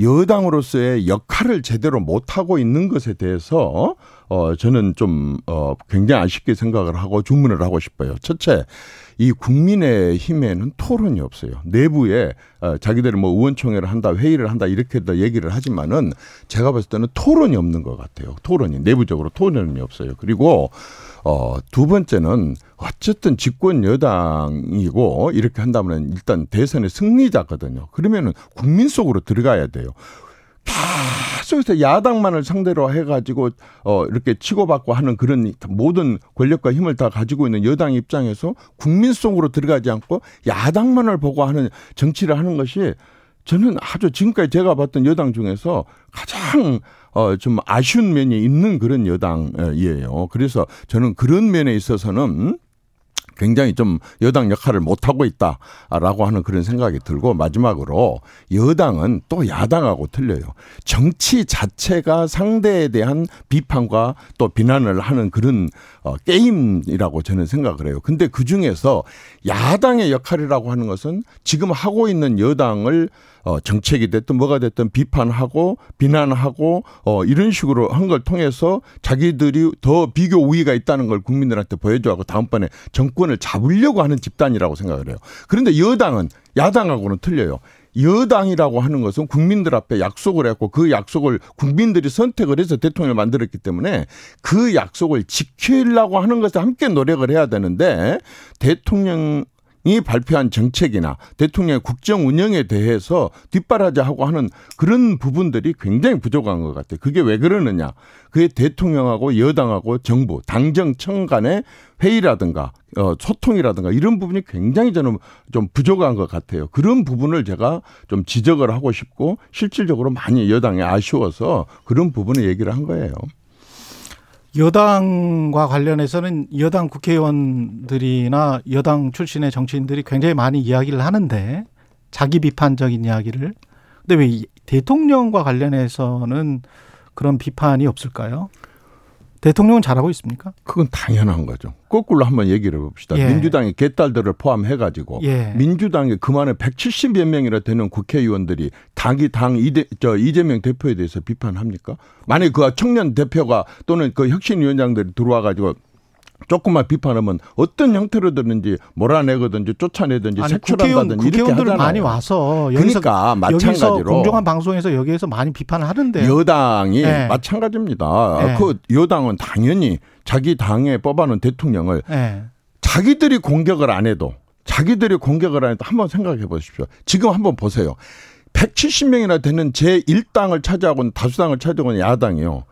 여당으로서의 역할을 제대로 못하고 있는 것에 대해서 어, 저는 좀, 어, 굉장히 아쉽게 생각을 하고 주문을 하고 싶어요. 첫째, 이 국민의 힘에는 토론이 없어요. 내부에 어, 자기들이 뭐 의원총회를 한다, 회의를 한다 이렇게 다 얘기를 하지만은 제가 봤을 때는 토론이 없는 것 같아요. 토론이 내부적으로 토론이 없어요. 그리고 어, 두 번째는 어쨌든 집권 여당이고 이렇게 한다면 일단 대선의 승리자거든요. 그러면은 국민 속으로 들어가야 돼요. 계속해서 야당만을 상대로 해가지고 어 이렇게 치고받고 하는 그런 모든 권력과 힘을 다 가지고 있는 여당 입장에서 국민 속으로 들어가지 않고 야당만을 보고 하는 정치를 하는 것이 저는 아주 지금까지 제가 봤던 여당 중에서 가장 어, 좀 아쉬운 면이 있는 그런 여당이에요. 그래서 저는 그런 면에 있어서는 굉장히 좀 여당 역할을 못하고 있다라고 하는 그런 생각이 들고 마지막으로 여당은 또 야당하고 틀려요. 정치 자체가 상대에 대한 비판과 또 비난을 하는 그런 어, 게임이라고 저는 생각을 해요. 근데 그 중에서 야당의 역할이라고 하는 것은 지금 하고 있는 여당을 어, 정책이 됐든 뭐가 됐든 비판하고 비난하고 어, 이런 식으로 한 걸 통해서 자기들이 더 비교 우위가 있다는 걸 국민들한테 보여줘하고 다음번에 정권을 잡으려고 하는 집단이라고 생각을 해요. 그런데 여당은 야당하고는 틀려요. 여당이라고 하는 것은 국민들 앞에 약속을 했고 그 약속을 국민들이 선택을 해서 대통령을 만들었기 때문에 그 약속을 지키려고 하는 것에 함께 노력을 해야 되는데 대통령 이 발표한 정책이나 대통령의 국정 운영에 대해서 뒷바라지하고 하는 그런 부분들이 굉장히 부족한 것 같아요. 그게 왜 그러느냐? 그게 대통령하고 여당하고 정부, 당정청 간의 회의라든가 어, 소통이라든가 이런 부분이 굉장히 저는 좀 부족한 것 같아요. 그런 부분을 제가 좀 지적을 하고 싶고 실질적으로 많이 여당이 아쉬워서 그런 부분을 얘기를 한 거예요. 여당과 관련해서는 여당 국회의원들이나 여당 출신의 정치인들이 굉장히 많이 이야기를 하는데 자기 비판적인 이야기를. 근데 왜 대통령과 관련해서는 그런 비판이 없을까요? 대통령은 잘하고 있습니까? 그건 당연한 거죠. 거꾸로 한번 얘기를 해봅시다. 예. 민주당의 개딸들을 포함해가지고 예. 민주당에 그만에 170여 명이나 되는 국회의원들이 당이 당 이대, 저 이재명 대표에 대해서 비판합니까? 만약 그 청년 대표가 또는 그 혁신위원장들이 들어와가지고 조금만 비판하면 어떤 형태로든지 몰아내거든지 쫓아내든지 색출한다든지 이렇게 하잖아요. 많이 와서 그러니까 마찬가지로 공정한 방송에서 여기에서 많이 비판을 하는데 여당이 네. 마찬가지입니다. 네. 그 여당은 당연히 자기 당에 뽑아놓은 대통령을 네. 자기들이 공격을 안 해도 자기들이 공격을 안 해도 한번 생각해 보십시오. 지금 한번 보세요. 170명이나 되는 제1당을 차지하고 다수당을 차지하고 있는 야당이요.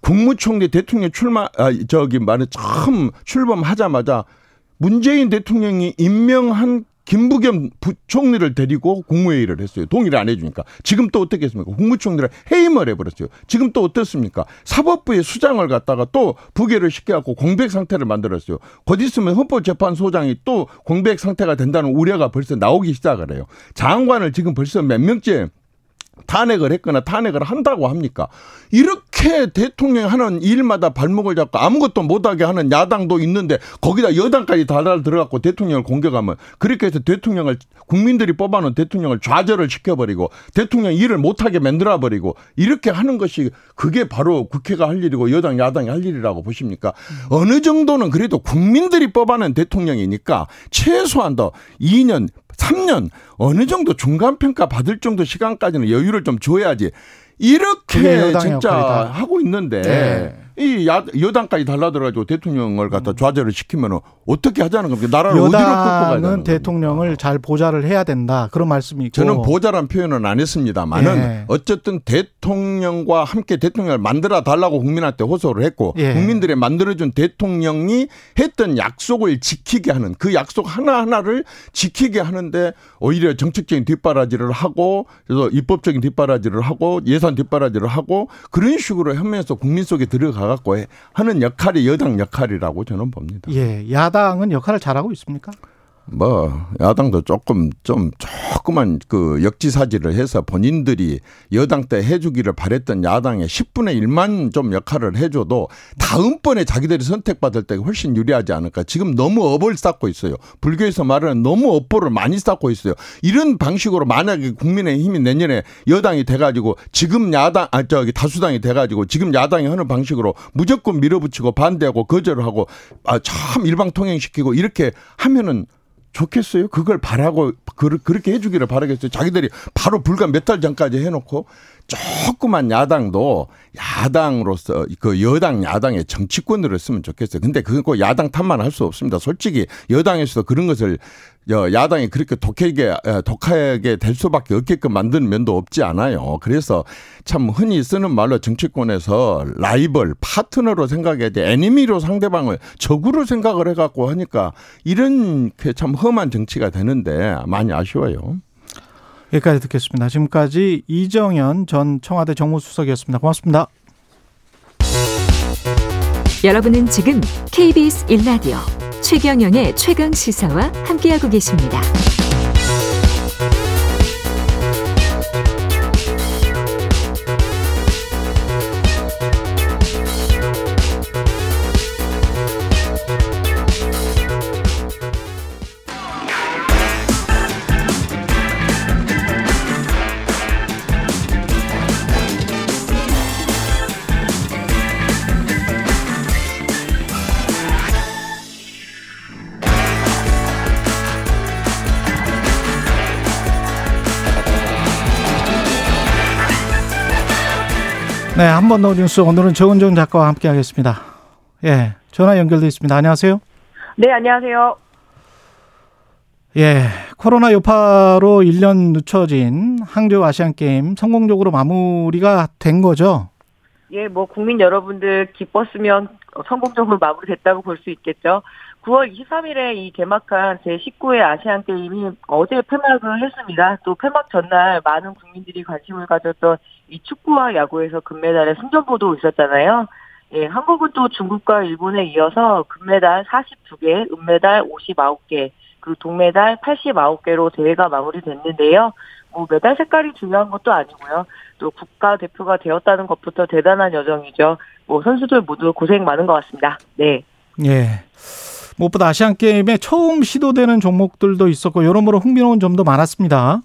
국무총리 대통령 출마 아 저기 말은 처음 출범하자마자 문재인 대통령이 임명한 김부겸 부총리를 데리고 국무회의를 했어요. 동의를 안 해주니까. 지금 또 어떻게 했습니까? 국무총리를 해임을 해버렸어요. 지금 또 어떻습니까? 사법부의 수장을 갖다가 또 부계를 시켜갖고 공백 상태를 만들었어요. 곧 있으면 헌법재판소장이 또 공백 상태가 된다는 우려가 벌써 나오기 시작을 해요. 장관을 지금 벌써 몇 명째 탄핵을 했거나 탄핵을 한다고 합니까? 이렇게 대통령이 하는 일마다 발목을 잡고 아무것도 못하게 하는 야당도 있는데 거기다 여당까지 달달 들어갖고 대통령을 공격하면 그렇게 해서 대통령을 국민들이 뽑아놓은 대통령을 좌절을 시켜버리고 대통령 일을 못하게 만들어버리고 이렇게 하는 것이 그게 바로 국회가 할 일이고 여당 야당이 할 일이라고 보십니까? 어느 정도는 그래도 국민들이 뽑아낸 대통령이니까 최소한 더 2년 3년 어느 정도 중간 평가 받을 정도 시간까지는 여유를 좀 줘야지. 이렇게 진짜 하고 있는데 네. 이 야, 여당까지 달라들어가지고 대통령을 갖다 좌절을 시키면 어떻게 하자는 겁니까? 나라를 어디로 끌고 가자는 대통령을 겁니까? 잘 보좌를 해야 된다 그런 말씀이고 저는 보좌란 표현은 안 했습니다만은 예. 어쨌든 대통령과 함께 대통령을 만들어 달라고 국민한테 호소를 했고 예. 국민들이 만들어준 대통령이 했던 약속을 지키게 하는 그 약속 하나 하나를 지키게 하는데 오히려 정책적인 뒷바라지를 하고 그래서 입법적인 뒷바라지를 하고 예산 뒷바라지를 하고 그런 식으로 하면서 국민 속에 들어가. 갖고 하는 역할이 여당 역할이라고 저는 봅니다. 예, 야당은 역할을 잘하고 있습니까? 뭐 야당도 조금 좀 조그만 그 역지사지를 해서 본인들이 여당 때 해주기를 바랬던 야당의 10분의 1만 좀 역할을 해줘도 다음번에 자기들이 선택받을 때 훨씬 유리하지 않을까. 지금 너무 업을 쌓고 있어요. 불교에서 말하는 너무 업보를 많이 쌓고 있어요. 이런 방식으로 만약에 국민의힘이 내년에 여당이 돼가지고 지금 야당 아 저기 다수당이 돼가지고 지금 야당이 하는 방식으로 무조건 밀어붙이고 반대하고 거절하고 아 참 일방통행시키고 이렇게 하면은 좋겠어요? 그걸 바라고 그렇게 해주기를 바라겠어요. 자기들이 바로 불과 몇 달 전까지 해놓고 조그만 야당도 야당으로서 그 여당 야당의 정치권으로 쓰면 좋겠어요. 근데 그거 야당 탓만 할 수 없습니다. 솔직히 여당에서도 그런 것을 야당이 그렇게 독하게 독하게 될 수밖에 없게끔 만드는 면도 없지 않아요. 그래서 참 흔히 쓰는 말로 정치권에서 라이벌 파트너로 생각해야 돼. 애니미로 상대방을 적으로 생각을 해갖고 하니까 이런 참 험한 정치가 되는데 많이 아쉬워요. 여기까지 듣겠습니다. 지금까지 이정현 전 청와대 정무수석이었습니다. 고맙습니다. 여러분은 지금 KBS 1라디오 최경영의 최강 시사와 함께하고 계십니다. 네, 한 번 더 뉴스 오늘은 정은정 작가와 함께 하겠습니다. 예, 전화 연결돼 있습니다. 안녕하세요. 네, 안녕하세요. 예, 코로나 여파로 1년 늦춰진 항저우 아시안 게임 성공적으로 마무리가 된 거죠? 예, 뭐 국민 여러분들 기뻤으면 성공적으로 마무리됐다고 볼 수 있겠죠. 9월 23일에 이 개막한 제19회 아시안 게임이 어제 폐막을 했습니다. 또 폐막 전날 많은 국민들이 관심을 가졌던 이 축구와 야구에서 금메달의 승전보도 있었잖아요. 예, 한국은 또 중국과 일본에 이어서 금메달 42개, 은메달 59개, 그리고 동메달 89개로 대회가 마무리됐는데요. 뭐 메달 색깔이 중요한 것도 아니고요. 또 국가 대표가 되었다는 것부터 대단한 여정이죠. 뭐 선수들 모두 고생 많은 것 같습니다. 네. 예. 무엇보다 아시안 게임에 처음 시도되는 종목들도 있었고 여러모로 흥미로운 점도 많았습니다.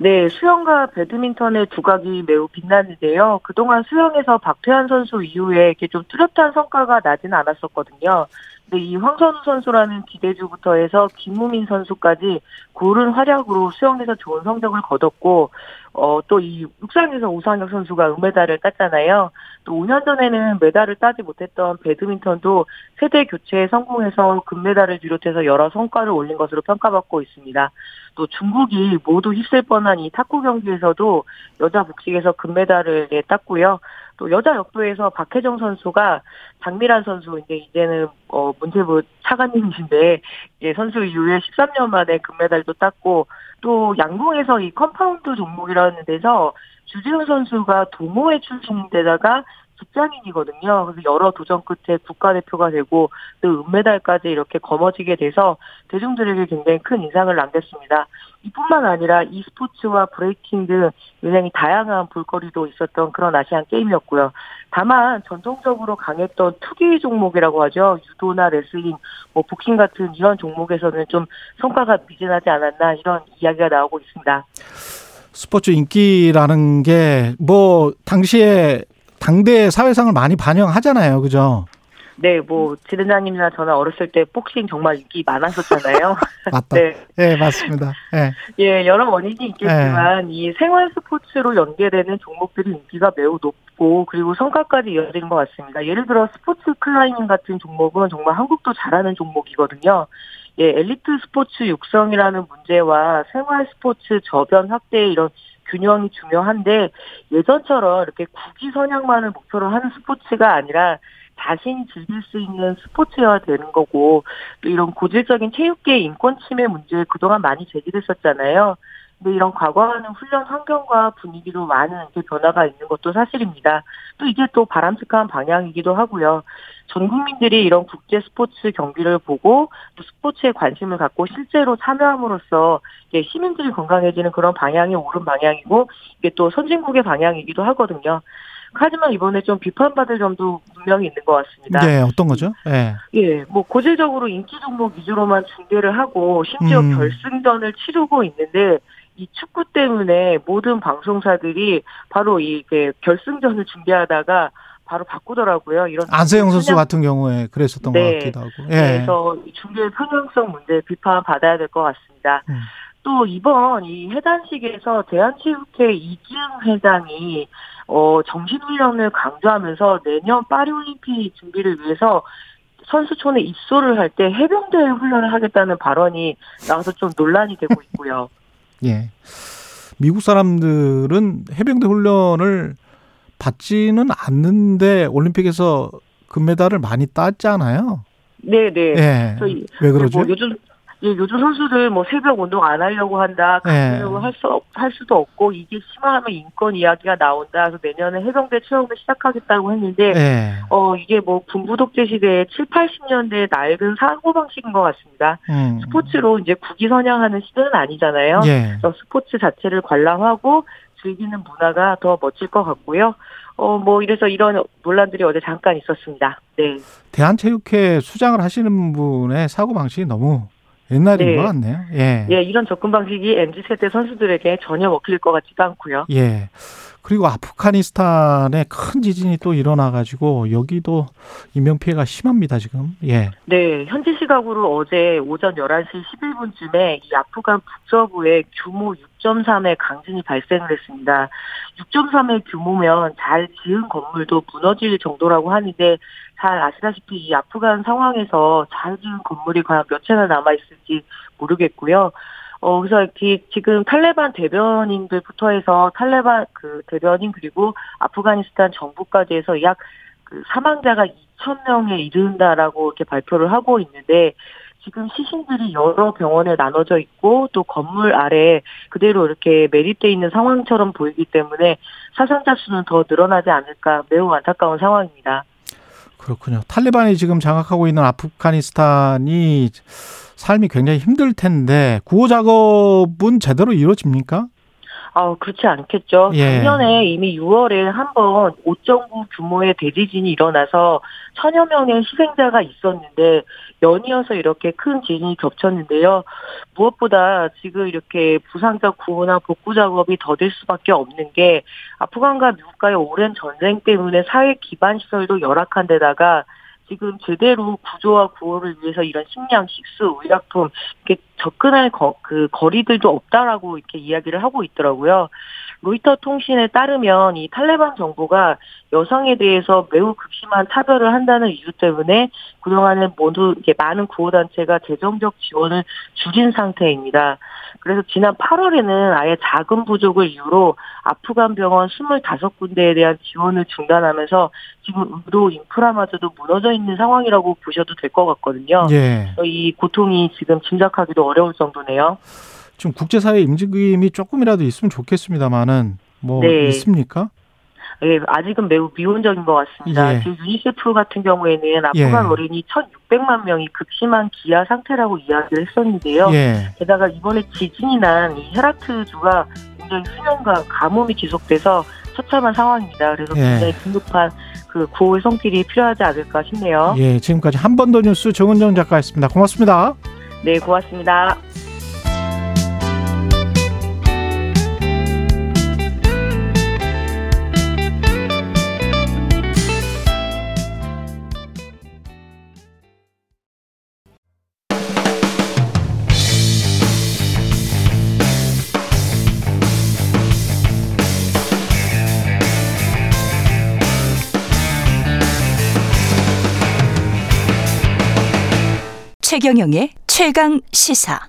네, 수영과 배드민턴의 두각이 매우 빛나는데요. 그동안 수영에서 박태환 선수 이후에 이렇게 좀 뚜렷한 성과가 나지는 않았었거든요. 근데 이 황선우 선수라는 기대주부터 해서 김우민 선수까지 고른 활약으로 수영에서 좋은 성적을 거뒀고 어, 또 이 육상에서 우상혁 선수가 은메달을 땄잖아요. 또 5년 전에는 메달을 따지 못했던 배드민턴도 세대 교체에 성공해서 금메달을 비롯해서 여러 성과를 올린 것으로 평가받고 있습니다. 또 중국이 모두 휩쓸 뻔한 이 탁구 경기에서도 여자 복식에서 금메달을 예, 땄고요. 또 여자 역도에서 박혜정 선수가 장미란 선수 이제 이제는 어 문체부 차관님이신데 이제 선수 이후에 13년 만에 금메달도 땄고 또 양궁에서 이 compound 종목이라는 데서 주재훈 선수가 동호회 출신인데다가 직장인이거든요. 그래서 여러 도전 끝에 국가대표가 되고 또 은메달까지 이렇게 거머쥐게 돼서 대중들에게 굉장히 큰 인상을 남겼습니다. 이뿐만 아니라 e스포츠와 브레이킹 등 굉장히 다양한 볼거리도 있었던 그런 아시안 게임이었고요. 다만 전통적으로 강했던 투기 종목이라고 하죠. 유도나 레슬링, 뭐 복싱 같은 이런 종목에서는 좀 성과가 미진하지 않았나 이런 이야기가 나오고 있습니다. 스포츠 인기라는 게 뭐 당시에 당대 사회상을 많이 반영하잖아요. 그죠? 네, 뭐 지대장님이나 저는 어렸을 때 복싱 정말 인기 많았었잖아요. 맞다. 네. 네, 맞습니다. 네. 예, 여러 원인이 있겠지만 네. 이 생활 스포츠로 연계되는 종목들이 인기가 매우 높고 그리고 성과까지 이어지는 것 같습니다. 예를 들어 스포츠 클라이밍 같은 종목은 정말 한국도 잘하는 종목이거든요. 예, 엘리트 스포츠 육성이라는 문제와 생활 스포츠 저변 확대 이런 균형이 중요한데 예전처럼 이렇게 국기 선양만을 목표로 하는 스포츠가 아니라 자신이 즐길 수 있는 스포츠여야 되는 거고 또 이런 고질적인 체육계 인권 침해 문제 그동안 많이 제기됐었잖아요. 근데 이런 과거와는 훈련 환경과 분위기도 많은 변화가 있는 것도 사실입니다. 또 이게 또 바람직한 방향이기도 하고요. 전 국민들이 이런 국제 스포츠 경기를 보고 또 스포츠에 관심을 갖고 실제로 참여함으로써 시민들이 건강해지는 그런 방향이 옳은 방향이고 이게 또 선진국의 방향이기도 하거든요. 하지만 이번에 좀 비판받을 점도 분명히 있는 것 같습니다. 네, 어떤 거죠? 예. 예, 뭐 고질적으로 인기 종목 위주로만 중계를 하고 심지어 음. 결승전을 치르고 있는데 이 축구 때문에 모든 방송사들이 바로 이게 결승전을 준비하다가 바로 바꾸더라고요. 이런 안세영 선수 같은 경우에 그랬었던 네. 것 같기도 하고. 예. 그래서 중계 편향성 문제 비판 받아야 될 것 같습니다. 음. 또 이번 이 회단식에서 대한체육회 이지흥 회장이 어 정신훈련을 강조하면서 내년 파리올림픽 준비를 위해서 선수촌에 입소를 할 때 해병대 훈련을 하겠다는 발언이 나와서 좀 논란이 되고 있고요. 예. 미국 사람들은 해병대 훈련을 받지는 않는데 올림픽에서 금메달을 많이 땄잖아요. 네, 네. 예. 왜 그러죠? 뭐 요즘 예, 요즘 선수들 뭐 새벽 운동 안 하려고 한다, 가려고 네. 할수 할 수도 없고 이게 심화하면 인권 이야기가 나온다. 그래서 내년에 해병대 채용을 시작하겠다고 했는데 네. 어 이게 뭐 군부 독재 시대에 7, 80년대 낡은 사고 방식인 것 같습니다. 음. 스포츠로 이제 국위 선양하는 시대는 아니잖아요. 네. 그래서 스포츠 자체를 관람하고 즐기는 문화가 더 멋질 것 같고요. 어, 뭐, 이래서 이런 논란들이 어제 잠깐 있었습니다. 네. 대한체육회 수장을 하시는 분의 사고방식이 너무 옛날인 네. 것 같네요. 예. 예, 이런 접근 방식이 MZ 세대 선수들에게 전혀 먹힐 것 같지도 않고요. 예. 그리고 아프가니스탄에 큰 지진이 또 일어나가지고 여기도 인명 피해가 심합니다 지금. 예. 네, 현지 시각으로 어제 오전 11시 11분쯤에 이 아프간 북서부에 규모 6.3의 강진이 발생을 했습니다. 6.3의 규모면 잘 지은 건물도 무너질 정도라고 하는데 잘 아시다시피 이 아프간 상황에서 잘 지은 건물이 과연 몇 채나 남아 있을지 모르겠고요. 어, 그래서 이, 지금 탈레반 대변인들부터 해서 탈레반 그 대변인 그리고 아프가니스탄 정부까지 해서 약 그 사망자가 2천 명에 이른다라고 이렇게 발표를 하고 있는데 지금 시신들이 여러 병원에 나눠져 있고 또 건물 아래 그대로 이렇게 매립돼 있는 상황처럼 보이기 때문에 사상자 수는 더 늘어나지 않을까 매우 안타까운 상황입니다. 그렇군요. 탈레반이 지금 장악하고 있는 아프가니스탄이 삶이 굉장히 힘들 텐데 구호 작업은 제대로 이루어집니까? 아, 그렇지 않겠죠. 예. 작년에 이미 6월에 한 번 5.9 규모의 대지진이 일어나서 천여 명의 희생자가 있었는데 연이어서 이렇게 큰 지진이 겹쳤는데요. 무엇보다 지금 이렇게 부상자 구호나 복구 작업이 더딜 수밖에 없는 게 아프간과 미국과의 오랜 전쟁 때문에 사회 기반 시설도 열악한 데다가 지금 제대로 구조와 구호를 위해서 이런 식량, 식수, 의약품 이렇게 접근할 거, 그 거리들도 없다라고 이렇게 이야기를 하고 있더라고요. 로이터 통신에 따르면 이 탈레반 정부가 여성에 대해서 매우 극심한 차별을 한다는 이유 때문에 그동안은 모두 이렇게 많은 구호단체가 재정적 지원을 줄인 상태입니다. 그래서 지난 8월에는 아예 자금 부족을 이유로 아프간 병원 25군데에 대한 지원을 중단하면서 지금 의료 인프라마저도 무너져 있는 상황이라고 보셔도 될 것 같거든요. 예. 이 고통이 지금 짐작하기도 어려울 정도네요. 지금 국제사회 임직임이 조금이라도 있으면 좋겠습니다만은 뭐 네. 있습니까? 예, 아직은 매우 미온적인 것 같습니다. 예. 지금 유니세프 같은 경우에는 아프간 예. 어린이 1,600만 명이 극심한 기아 상태라고 이야기를 했었는데요. 예. 게다가 이번에 지진이 난 이 헤라트주가 굉장히 수년간 가뭄이 지속돼서 처참한 상황입니다. 그래서 예. 굉장히 긴급한 그 구호의 손길이 필요하지 않을까 싶네요. 예, 지금까지 한 번 더 뉴스 정은정 작가였습니다. 고맙습니다. 네, 고맙습니다. 최경영의 최강 시사.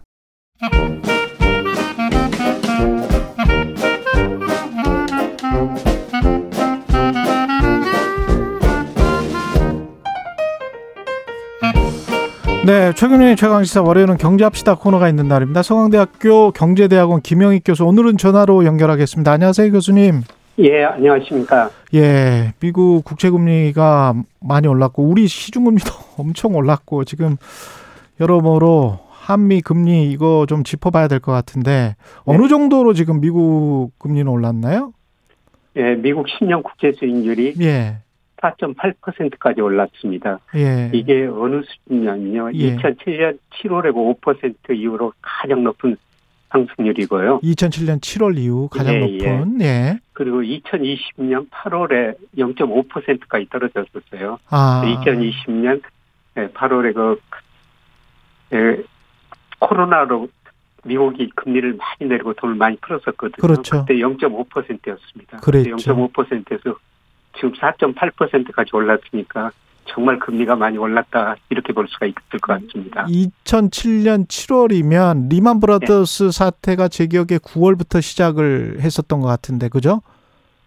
네, 최근의 최강시사 월요일은 경제합시다 코너가 있는 날입니다. 성황대학교 경제대학원 김영익 교수 오늘은 전화로 연결하겠습니다. 안녕하세요, 교수님. 예, 안녕하십니까. 예, 미국 국채금리가 많이 올랐고 우리 시중금리도 엄청 올랐고 지금 여러모로 한미 금리 이거 좀 짚어봐야 될 것 같은데 어느 네. 정도로 지금 미국 금리는 올랐나요? 예, 미국 10년 국채 수익률이 예. 4.8%까지 올랐습니다. 예. 이게 어느 수준이냐면요. 예. 2007년 7월에 5% 이후로 가장 높은 상승률이고요. 2007년 7월 이후 가장 예, 높은. 예. 그리고 2020년 8월에 0.5%까지 떨어졌었어요. 아. 2020년 8월에 그 예, 코로나로 미국이 금리를 많이 내리고 돈을 많이 풀었었거든요. 그렇죠. 그때 0.5%였습니다. 그랬죠. 0.5%에서 지금 4.8%까지 올랐으니까 정말 금리가 많이 올랐다 이렇게 볼 수가 있을 것 같습니다. 2007년 7월이면 리만 브라더스 네. 사태가 제 기억에 9월부터 시작을 했었던 것 같은데 그죠?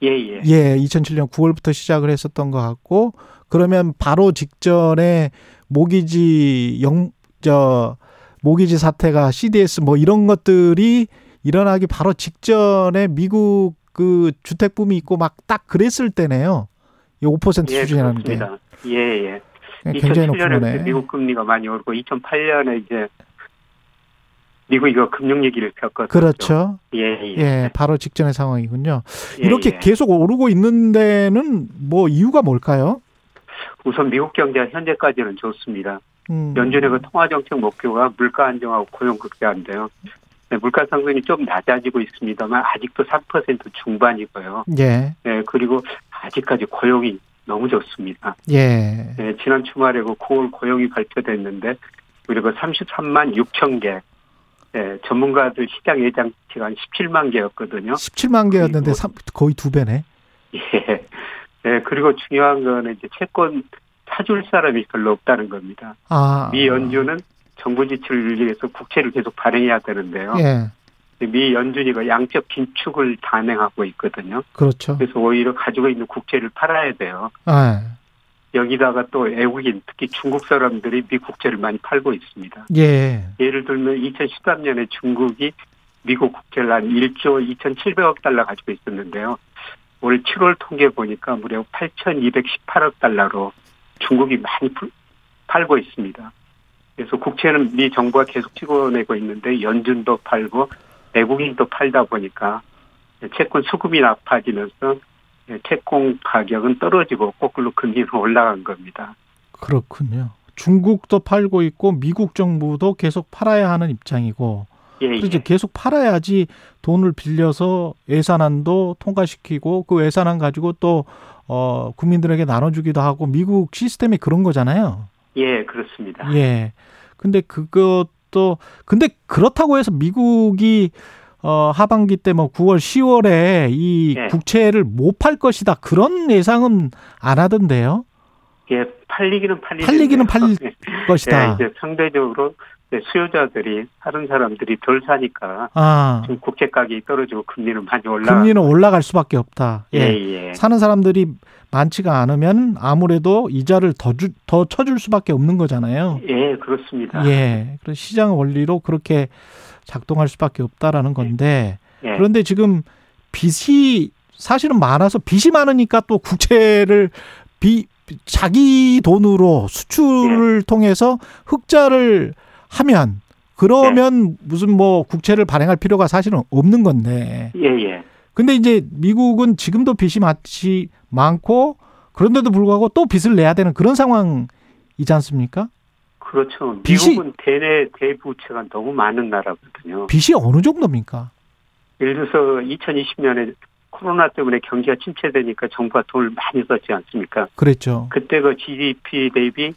예, 예. 예, 2007년 9월부터 시작을 했었던 것 같고 그러면 바로 직전에 모기지 영 저 모기지 사태가 CDS 뭐 이런 것들이 일어나기 바로 직전에 미국 그 주택 붐이 있고 막 딱 그랬을 때네요. 이5% 예, 수준이라는 게. 예, 예. 굉장히 2007년에 미국 금리가 많이 오르고 2008년에 이제 미국 이거 금융 얘기를 겪었죠. 그렇죠. 예, 예. 예, 바로 직전의 상황이군요. 예, 이렇게 예. 계속 오르고 있는 데는 뭐 이유가 뭘까요? 우선 미국 경제가 현재까지는 좋습니다. 음. 연준의 그 통화 정책 목표가 물가 안정하고 고용 극대화인데요. 네, 물가 상승이 좀 낮아지고 있습니다만 아직도 3% 중반이고요. 예. 네, 그리고 아직까지 고용이 너무 좋습니다. 예. 네, 지난 주말에 그 9월 고용이 발표됐는데 그리고 33만 6천 개. 네, 전문가들 시장 예상치가 한 17만 개였거든요. 17만 개였는데 거의 두 배네. 예. 네, 그리고 중요한 거는 이제 채권 사줄 사람이 별로 없다는 겁니다. 아. 미 연준은 정부 지출을 위해서 국채를 계속 발행해야 되는데요. 예. 미 연준이 그 양적 긴축을 단행하고 있거든요. 그렇죠. 그래서 오히려 가지고 있는 국채를 팔아야 돼요. 예. 여기다가 또 외국인 특히 중국 사람들이 미 국채를 많이 팔고 있습니다. 예. 예를 들면 2013년에 중국이 미국 국채를 한 1조 2,700억 달러 가지고 있었는데요. 올 7월 통계 보니까 무려 8,218억 달러로 중국이 많이 팔고 있습니다. 그래서 국채는 미 정부가 계속 찍어내고 있는데 연준도 팔고 외국인도 팔다 보니까 채권 수급이 나빠지면서 채권 가격은 떨어지고 거꾸로 금리는 올라간 겁니다. 그렇군요. 중국도 팔고 있고 미국 정부도 계속 팔아야 하는 입장이고 예, 예. 계속 팔아야지 돈을 빌려서 예산안도 통과시키고 그 예산안 가지고 또 어, 국민들에게 나눠주기도 하고 미국 시스템이 그런 거잖아요. 예, 그렇습니다. 예. 근데 그것도 근데 그렇다고 해서 미국이 어 하반기 때 뭐 9월 10월에 이 예. 국채를 못 팔 것이다. 그런 예상은 안 하던데요. 예, 팔리기는 팔리 팔리기는 팔릴 예. 것이다. 예, 이제 상대적으로 네, 수요자들이 다른 사람들이 덜 사니까 아. 지금 국채 가격이 떨어지고 금리는 많이 올라. 금리는 올라갈 수밖에 없다. 예. 예, 예. 사는 사람들이 많지가 않으면 아무래도 이자를 더, 주, 더 쳐줄 수밖에 없는 거잖아요. 예, 그렇습니다. 예. 그래서 시장 원리로 그렇게 작동할 수밖에 없다라는 건데 예. 그런데 지금 빚이 사실은 많아서 빚이 많으니까 또 국채를 비 자기 돈으로 수출을 예. 통해서 흑자를 하면 그러면 네. 무슨 뭐 국채를 발행할 필요가 사실은 없는 건데. 예, 예. 근데 이제 미국은 지금도 빚이 마치 많고 그런데도 불구하고 또 빚을 내야 되는 그런 상황이지 않습니까? 그렇죠. 미국은 대내 대부채가 너무 많은 나라거든요. 빚이 어느 정도입니까? 예를 들어서 2020년에 코로나 때문에 경기가 침체되니까 정부가 돈을 많이 썼지 않습니까? 그랬죠. 그때 그 GDP 대비 예,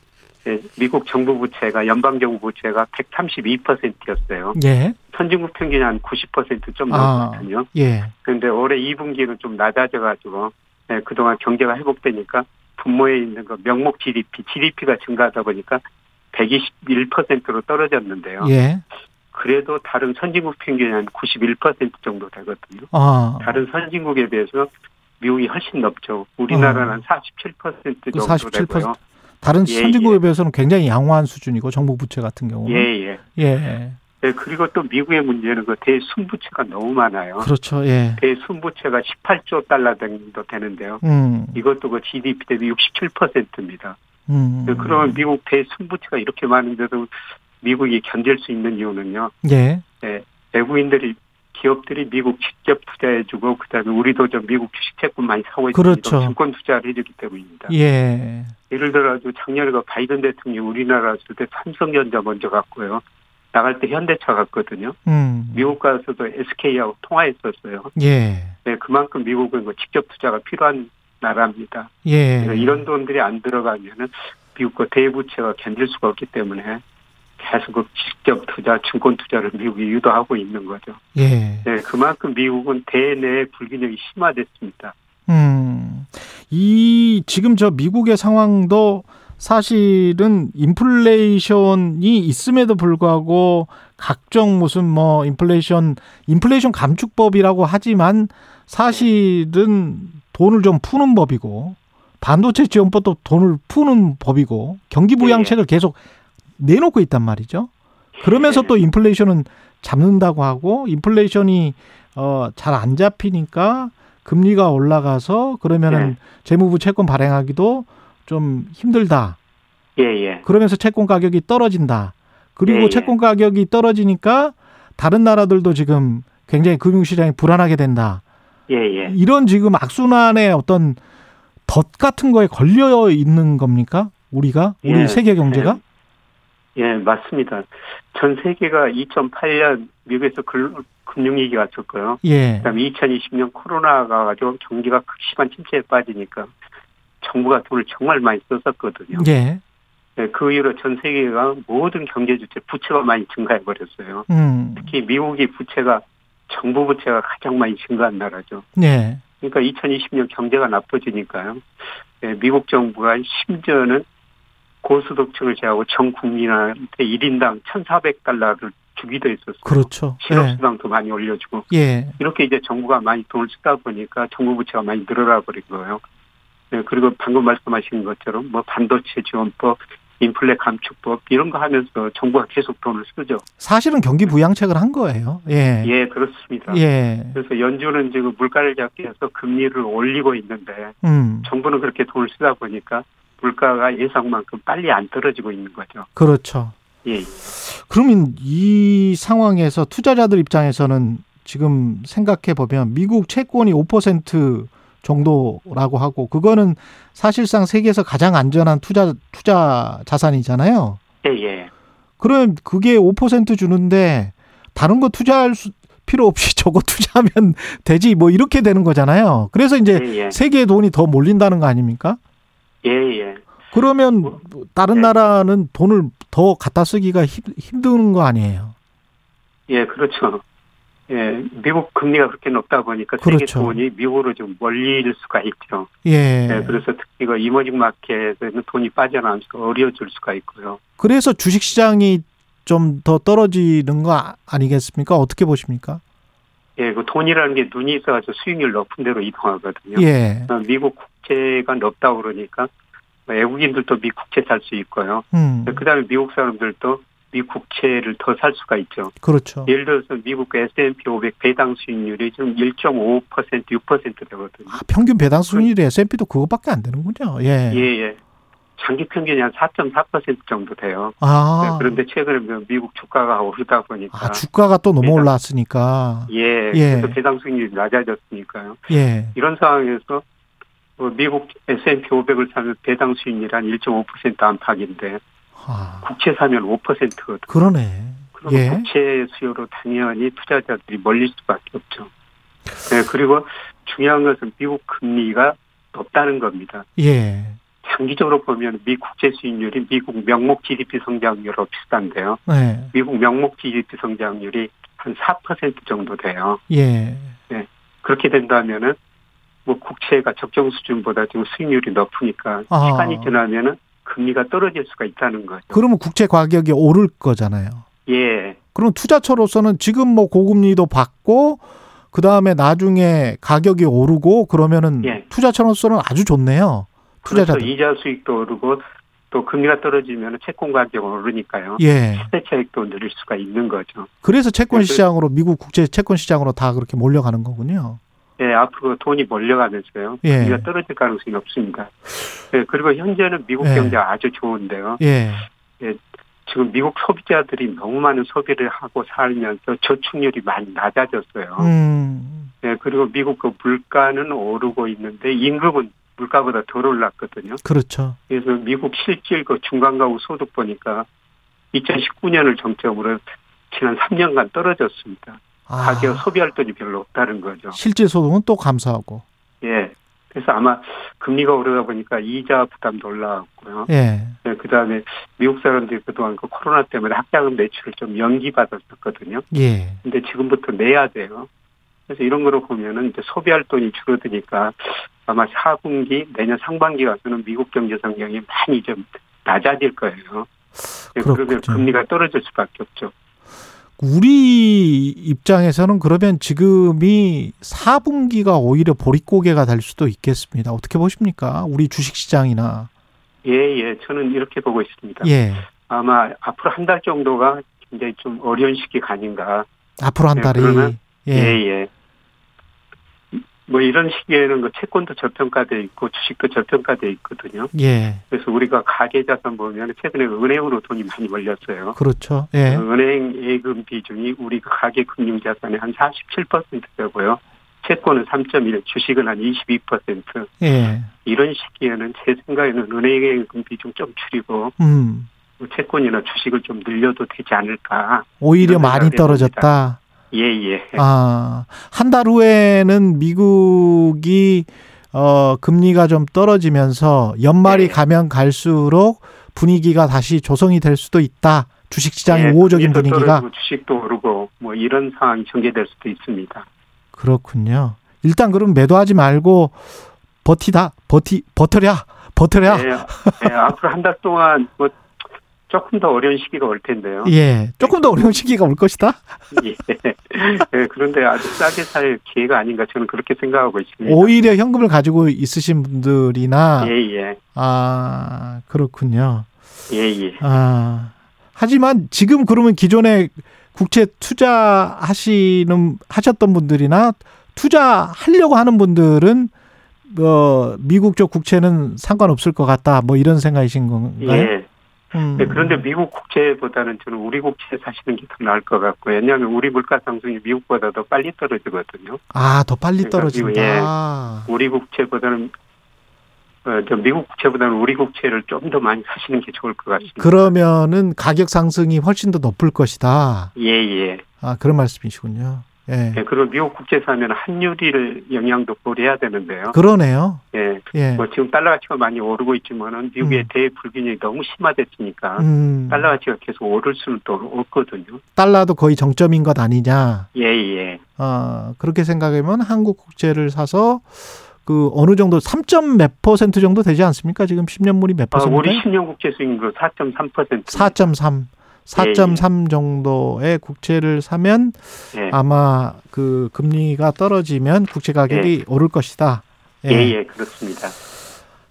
미국 정부 부채가 연방 정부 부채가 132%였어요. 예. 선진국 평균이 한 90%좀 넘거든요. 아, 예. 그런데 올해 2분기는 좀 낮아져 가지고 네, 그동안 경제가 회복되니까 분모에 있는 그 명목 GDP, GDP가 증가하다 보니까 121%로 떨어졌는데요. 예. 그래도 다른 선진국 평균이 한 91% 정도 되거든요. 아. 다른 선진국에 비해서 미국이 훨씬 높죠. 우리나라는 어. 47% 정도 47%. 되고요. 다른 예, 선진국에 예. 비해서는 굉장히 양호한 수준이고 정부 부채 같은 경우는 예, 예. 예. 네, 그리고 또 미국의 문제는 그 대순부채가 너무 많아요. 그렇죠. 예. 대순부채가 18조 달러 정도 되는데요. 음. 이것도 그 GDP 대비 67%입니다. 음. 네, 그러면 미국 대순부채가 이렇게 많은데도 미국이 견딜 수 있는 이유는요. 예. 네, 외국인들이 기업들이 미국 직접 투자해주고 그다음에 우리도 좀 미국 주식 채권 많이 사고 있으니 그렇죠. 증권 투자를 해주기 때문입니다. 예. 예를 들어 서 작년에 그 바이든 대통령이 우리나라 왔을 때 삼성전자 먼저 갔고요. 나갈 때 현대차 갔거든요. 음. 미국 가서도 SK하고 통화했었어요. 예. 네, 그만큼 미국은 뭐 직접 투자가 필요한 나라입니다. 예. 이런 돈들이 안 들어가면은 미국과 대부채가 견딜 수가 없기 때문에 계속 그 직접 투자, 증권 투자를 미국이 유도하고 있는 거죠. 예. 네, 그만큼 미국은 대내 불균형이 심화됐습니다. 음, 이 지금 저 미국의 상황도 사실은 인플레이션이 있음에도 불구하고 각종 무슨 뭐 인플레이션 인플레이션 감축법이라고 하지만 사실은 돈을 좀 푸는 법이고 반도체 지원법도 돈을 푸는 법이고 경기 부양책을 네. 계속 내놓고 있단 말이죠. 그러면서 또 인플레이션은 잡는다고 하고 인플레이션이 어 잘 안 잡히니까 금리가 올라가서 그러면은 네. 재무부 채권 발행하기도 좀 힘들다. 예, 예. 그러면서 채권 가격이 떨어진다. 그리고 예, 예. 채권 가격이 떨어지니까 다른 나라들도 지금 굉장히 금융시장이 불안하게 된다. 예, 예. 이런 지금 악순환의 어떤 덫 같은 거에 걸려 있는 겁니까? 우리가? 우리 예, 세계 경제가? 예, 예 맞습니다. 전 세계가 2008년 미국에서 금융위기 왔었고요. 예. 그다음에 2020년 코로나가 가지고 경기가 극심한 침체에 빠지니까 정부가 돈을 정말 많이 썼었거든요. 예. 네, 그 이후로 전 세계가 모든 경제 주체 부채가 많이 증가해 버렸어요. 음. 특히 미국이 부채가 정부 부채가 가장 많이 증가한 나라죠. 네. 그러니까 2020년 경제가 나빠지니까요. 네, 미국 정부가 심지어는 고소득층을 제하고 전 국민한테 1인당 1,400달러를 주기도 했었어요. 그렇죠. 실업수당도 네. 많이 올려주고. 예. 이렇게 이제 정부가 많이 돈을 쓰다 보니까 정부 부채가 많이 늘어나 버린 거예요. 네, 그리고 방금 말씀하신 것처럼 뭐 반도체 지원법, 인플레 감축법 이런 거 하면서 정부가 계속 돈을 쓰죠. 사실은 경기 부양책을 한 거예요. 예. 예, 그렇습니다. 예. 그래서 연준은 지금 물가를 잡기 위해서 금리를 올리고 있는데 음. 정부는 그렇게 돈을 쓰다 보니까 물가가 예상만큼 빨리 안 떨어지고 있는 거죠. 그렇죠. 예. 그러면 이 상황에서 투자자들 입장에서는 지금 생각해 보면 미국 채권이 5% 정도라고 하고 그거는 사실상 세계에서 가장 안전한 투자 투자 자산이잖아요. 예, 예. 그럼 그게 5% 주는데 다른 거 투자할 수, 필요 없이 저거 투자하면 되지 뭐 이렇게 되는 거잖아요. 그래서 이제 예, 예. 세계의 돈이 더 몰린다는 거 아닙니까? 예, 예. 그러면 뭐, 다른 예. 나라는 돈을 더 갖다 쓰기가 힘, 힘든 거 아니에요? 예, 그렇죠. 예, 미국 금리가 그렇게 높다 보니까 그렇죠. 세계 돈이 미국으로 좀 몰릴 수가 있죠. 예. 예 그래서 특히 그 이머징 마켓에는 돈이 빠져나오면서 어려워질 수가 있고요. 그래서 주식 시장이 좀 더 떨어지는 거 아니겠습니까? 어떻게 보십니까? 예, 그 돈이라는 게 눈이 있어가지고 수익률 높은 데로 이동하거든요. 예. 어, 미국 국채가 높다 그러니까 외국인들도 미 국채 살 수 있고요. 음. 그다음에 미국 사람들도 미 국채를 더 살 수가 있죠. 그렇죠. 예를 들어서 미국 S&P 500 배당 수익률이 지금 1.5% 6% 되거든요. 아, 평균 배당 수익률이 S&P도 그거밖에 안 되는군요. 예. 예, 예. 장기 평균이 한 4.4% 정도 돼요. 아. 네, 그런데 최근에 뭐 미국 주가가 오르다 보니까. 아, 주가가 또 너무 올랐으니까. 예. 예. 그래서 배당 수익률이 낮아졌으니까요. 예. 이런 상황에서 뭐 미국 S&P 500을 사면 배당 수익률이 한1.5% 안팎인데 아. 국채 사면 5%거든요. 그러네. 그럼 예. 국채 수요로 당연히 투자자들이 멀릴 수밖에 없죠. 네, 그리고 중요한 것은 미국 금리가 높다는 겁니다. 예. 장기적으로 보면 미 국채 수익률이 미국 명목 GDP 성장률로 비슷한데요. 네. 미국 명목 GDP 성장률이 한 4% 정도 돼요. 예. 네. 그렇게 된다면은 뭐 국채가 적정 수준보다 지금 수익률이 높으니까 아. 시간이 지나면은 금리가 떨어질 수가 있다는 거죠. 그러면 국채 가격이 오를 거잖아요. 예. 그럼 투자처로서는 지금 뭐 고금리도 받고 그 다음에 나중에 가격이 오르고 그러면은 예. 투자처로서는 아주 좋네요. 투자자 그렇죠. 이자 수익도 오르고 또또 금리가 떨어지면 채권 가격이 오르니까요. 예. 시세 차익도 늘릴 수가 있는 거죠. 그래서 채권 시장으로 미국 국제 채권 시장으로 다 그렇게 몰려가는 거군요. 예, 앞으로 돈이 몰려가면서요. 예. 금리가 떨어질 가능성이 없습니다. 예, 그리고 현재는 미국 예. 경제가 아주 좋은데요. 예. 예. 지금 미국 소비자들이 너무 많은 소비를 하고 살면서 저축률이 많이 낮아졌어요. 음. 예, 그리고 미국 그 물가는 오르고 있는데 임금은 물가보다 덜 올랐거든요. 그렇죠. 그래서 미국 실질 그 중간 가구 소득 보니까 2019년을 정점으로 지난 3년간 떨어졌습니다. 아. 가격 소비할 돈이 별로 없다는 거죠. 실질 소득은 또 감소하고. 예. 그래서 아마 금리가 오르다 보니까 이자 부담도 올라왔고요. 예. 네, 그 다음에 미국 사람들이 그동안 그 코로나 때문에 학자금 매출을 좀 연기받았었거든요. 예. 근데 지금부터 내야 돼요. 그래서 이런 거로 보면은 이제 소비할 돈이 줄어드니까 아마 4분기 내년 상반기 가서는 미국 경제 성장이 많이 좀 낮아질 거예요. 네, 그러면 금리가 떨어질 수밖에 없죠. 우리 입장에서는 그러면 지금이 4분기가 오히려 보릿고개가 될 수도 있겠습니다. 어떻게 보십니까? 우리 주식시장이나. 예, 예. 저는 이렇게 보고 있습니다. 예. 아마 앞으로 한 달 정도가 굉장히 좀 어려운 시기가 아닌가. 앞으로 한 네, 달이. 예, 예. 예. 뭐 이런 시기에는 그 채권도 저평가돼 있고 주식도 저평가돼 있거든요. 예. 그래서 우리가 가계 자산 보면 최근에 은행으로 돈이 많이 몰렸어요. 그렇죠. 예. 은행 예금 비중이 우리 그 가계 금융 자산의 한 47% 되고요. 채권은 3.1, 주식은 한 22%. 예. 이런 시기에는 제 생각에는 은행 예금 비중 좀 줄이고 음. 뭐 채권이나 주식을 좀 늘려도 되지 않을까. 오히려 많이 떨어졌다. 예, 예. 아, 한 달 후에는 미국이 어, 금리가 좀 떨어지면서 연말이 네. 가면 갈수록 분위기가 다시 조성이 될 수도 있다. 주식 시장의 네, 우호적인 분위기가 주식도 오르고 뭐 이런 상황이 전개될 수도 있습니다. 그렇군요. 일단 그럼 매도하지 말고 버티다 버티 버텨랴 버텨랴. 네, 네, 앞으로 한 달 동안 뭐 조금 더 어려운 시기가 올 텐데요. 예, 조금 더 어려운 시기가 올 것이다. 예. 네, 그런데 아주 싸게 살 기회가 아닌가 저는 그렇게 생각하고 있습니다. 오히려 현금을 가지고 있으신 분들이나 예, 예. 아 그렇군요. 예, 예. 아 하지만 지금 그러면 기존에 국채 투자하시는 하셨던 분들이나 투자하려고 하는 분들은 어, 미국 쪽 국채는 상관없을 것 같다. 뭐 이런 생각이신 건가요? 예. 음. 네, 그런데 미국 국채보다는 저는 우리 국채 사시는 게 더 나을 것 같고 왜냐하면 우리 물가 상승이 미국보다 더 빨리 떨어지거든요. 아, 더 빨리 그러니까 떨어진다. 예, 우리 국채보다는 어, 저 미국 국채보다는 우리 국채를 좀 더 많이 사시는 게 좋을 것 같습니다. 그러면은 가격 상승이 훨씬 더 높을 것이다. 예, 예. 아, 그런 말씀이시군요. 예. 네, 그리고 미국 국제사 하면 환율을 영향도 고려해야 되는데요. 그러네요. 예. 예. 뭐 지금 달러 가치가 많이 오르고 있지만은 미국의 음. 대불균형이 너무 심화됐으니까 음. 달러 가치가 계속 오를 수는 또 없거든요. 달러도 거의 정점인 것 아니냐. 예, 예. 아, 그렇게 생각하면 한국 국채를 사서 그 어느 정도 3점 몇 퍼센트 정도 되지 않습니까? 지금 10년물이 몇 퍼센트? 아, 우리 10년 국채 수익률 4.3%. 4.3. 4.3 예, 예. 정도의 국채를 사면 예. 아마 그 금리가 떨어지면 국채 가격이 예. 오를 것이다. 예, 예, 예 그렇습니다.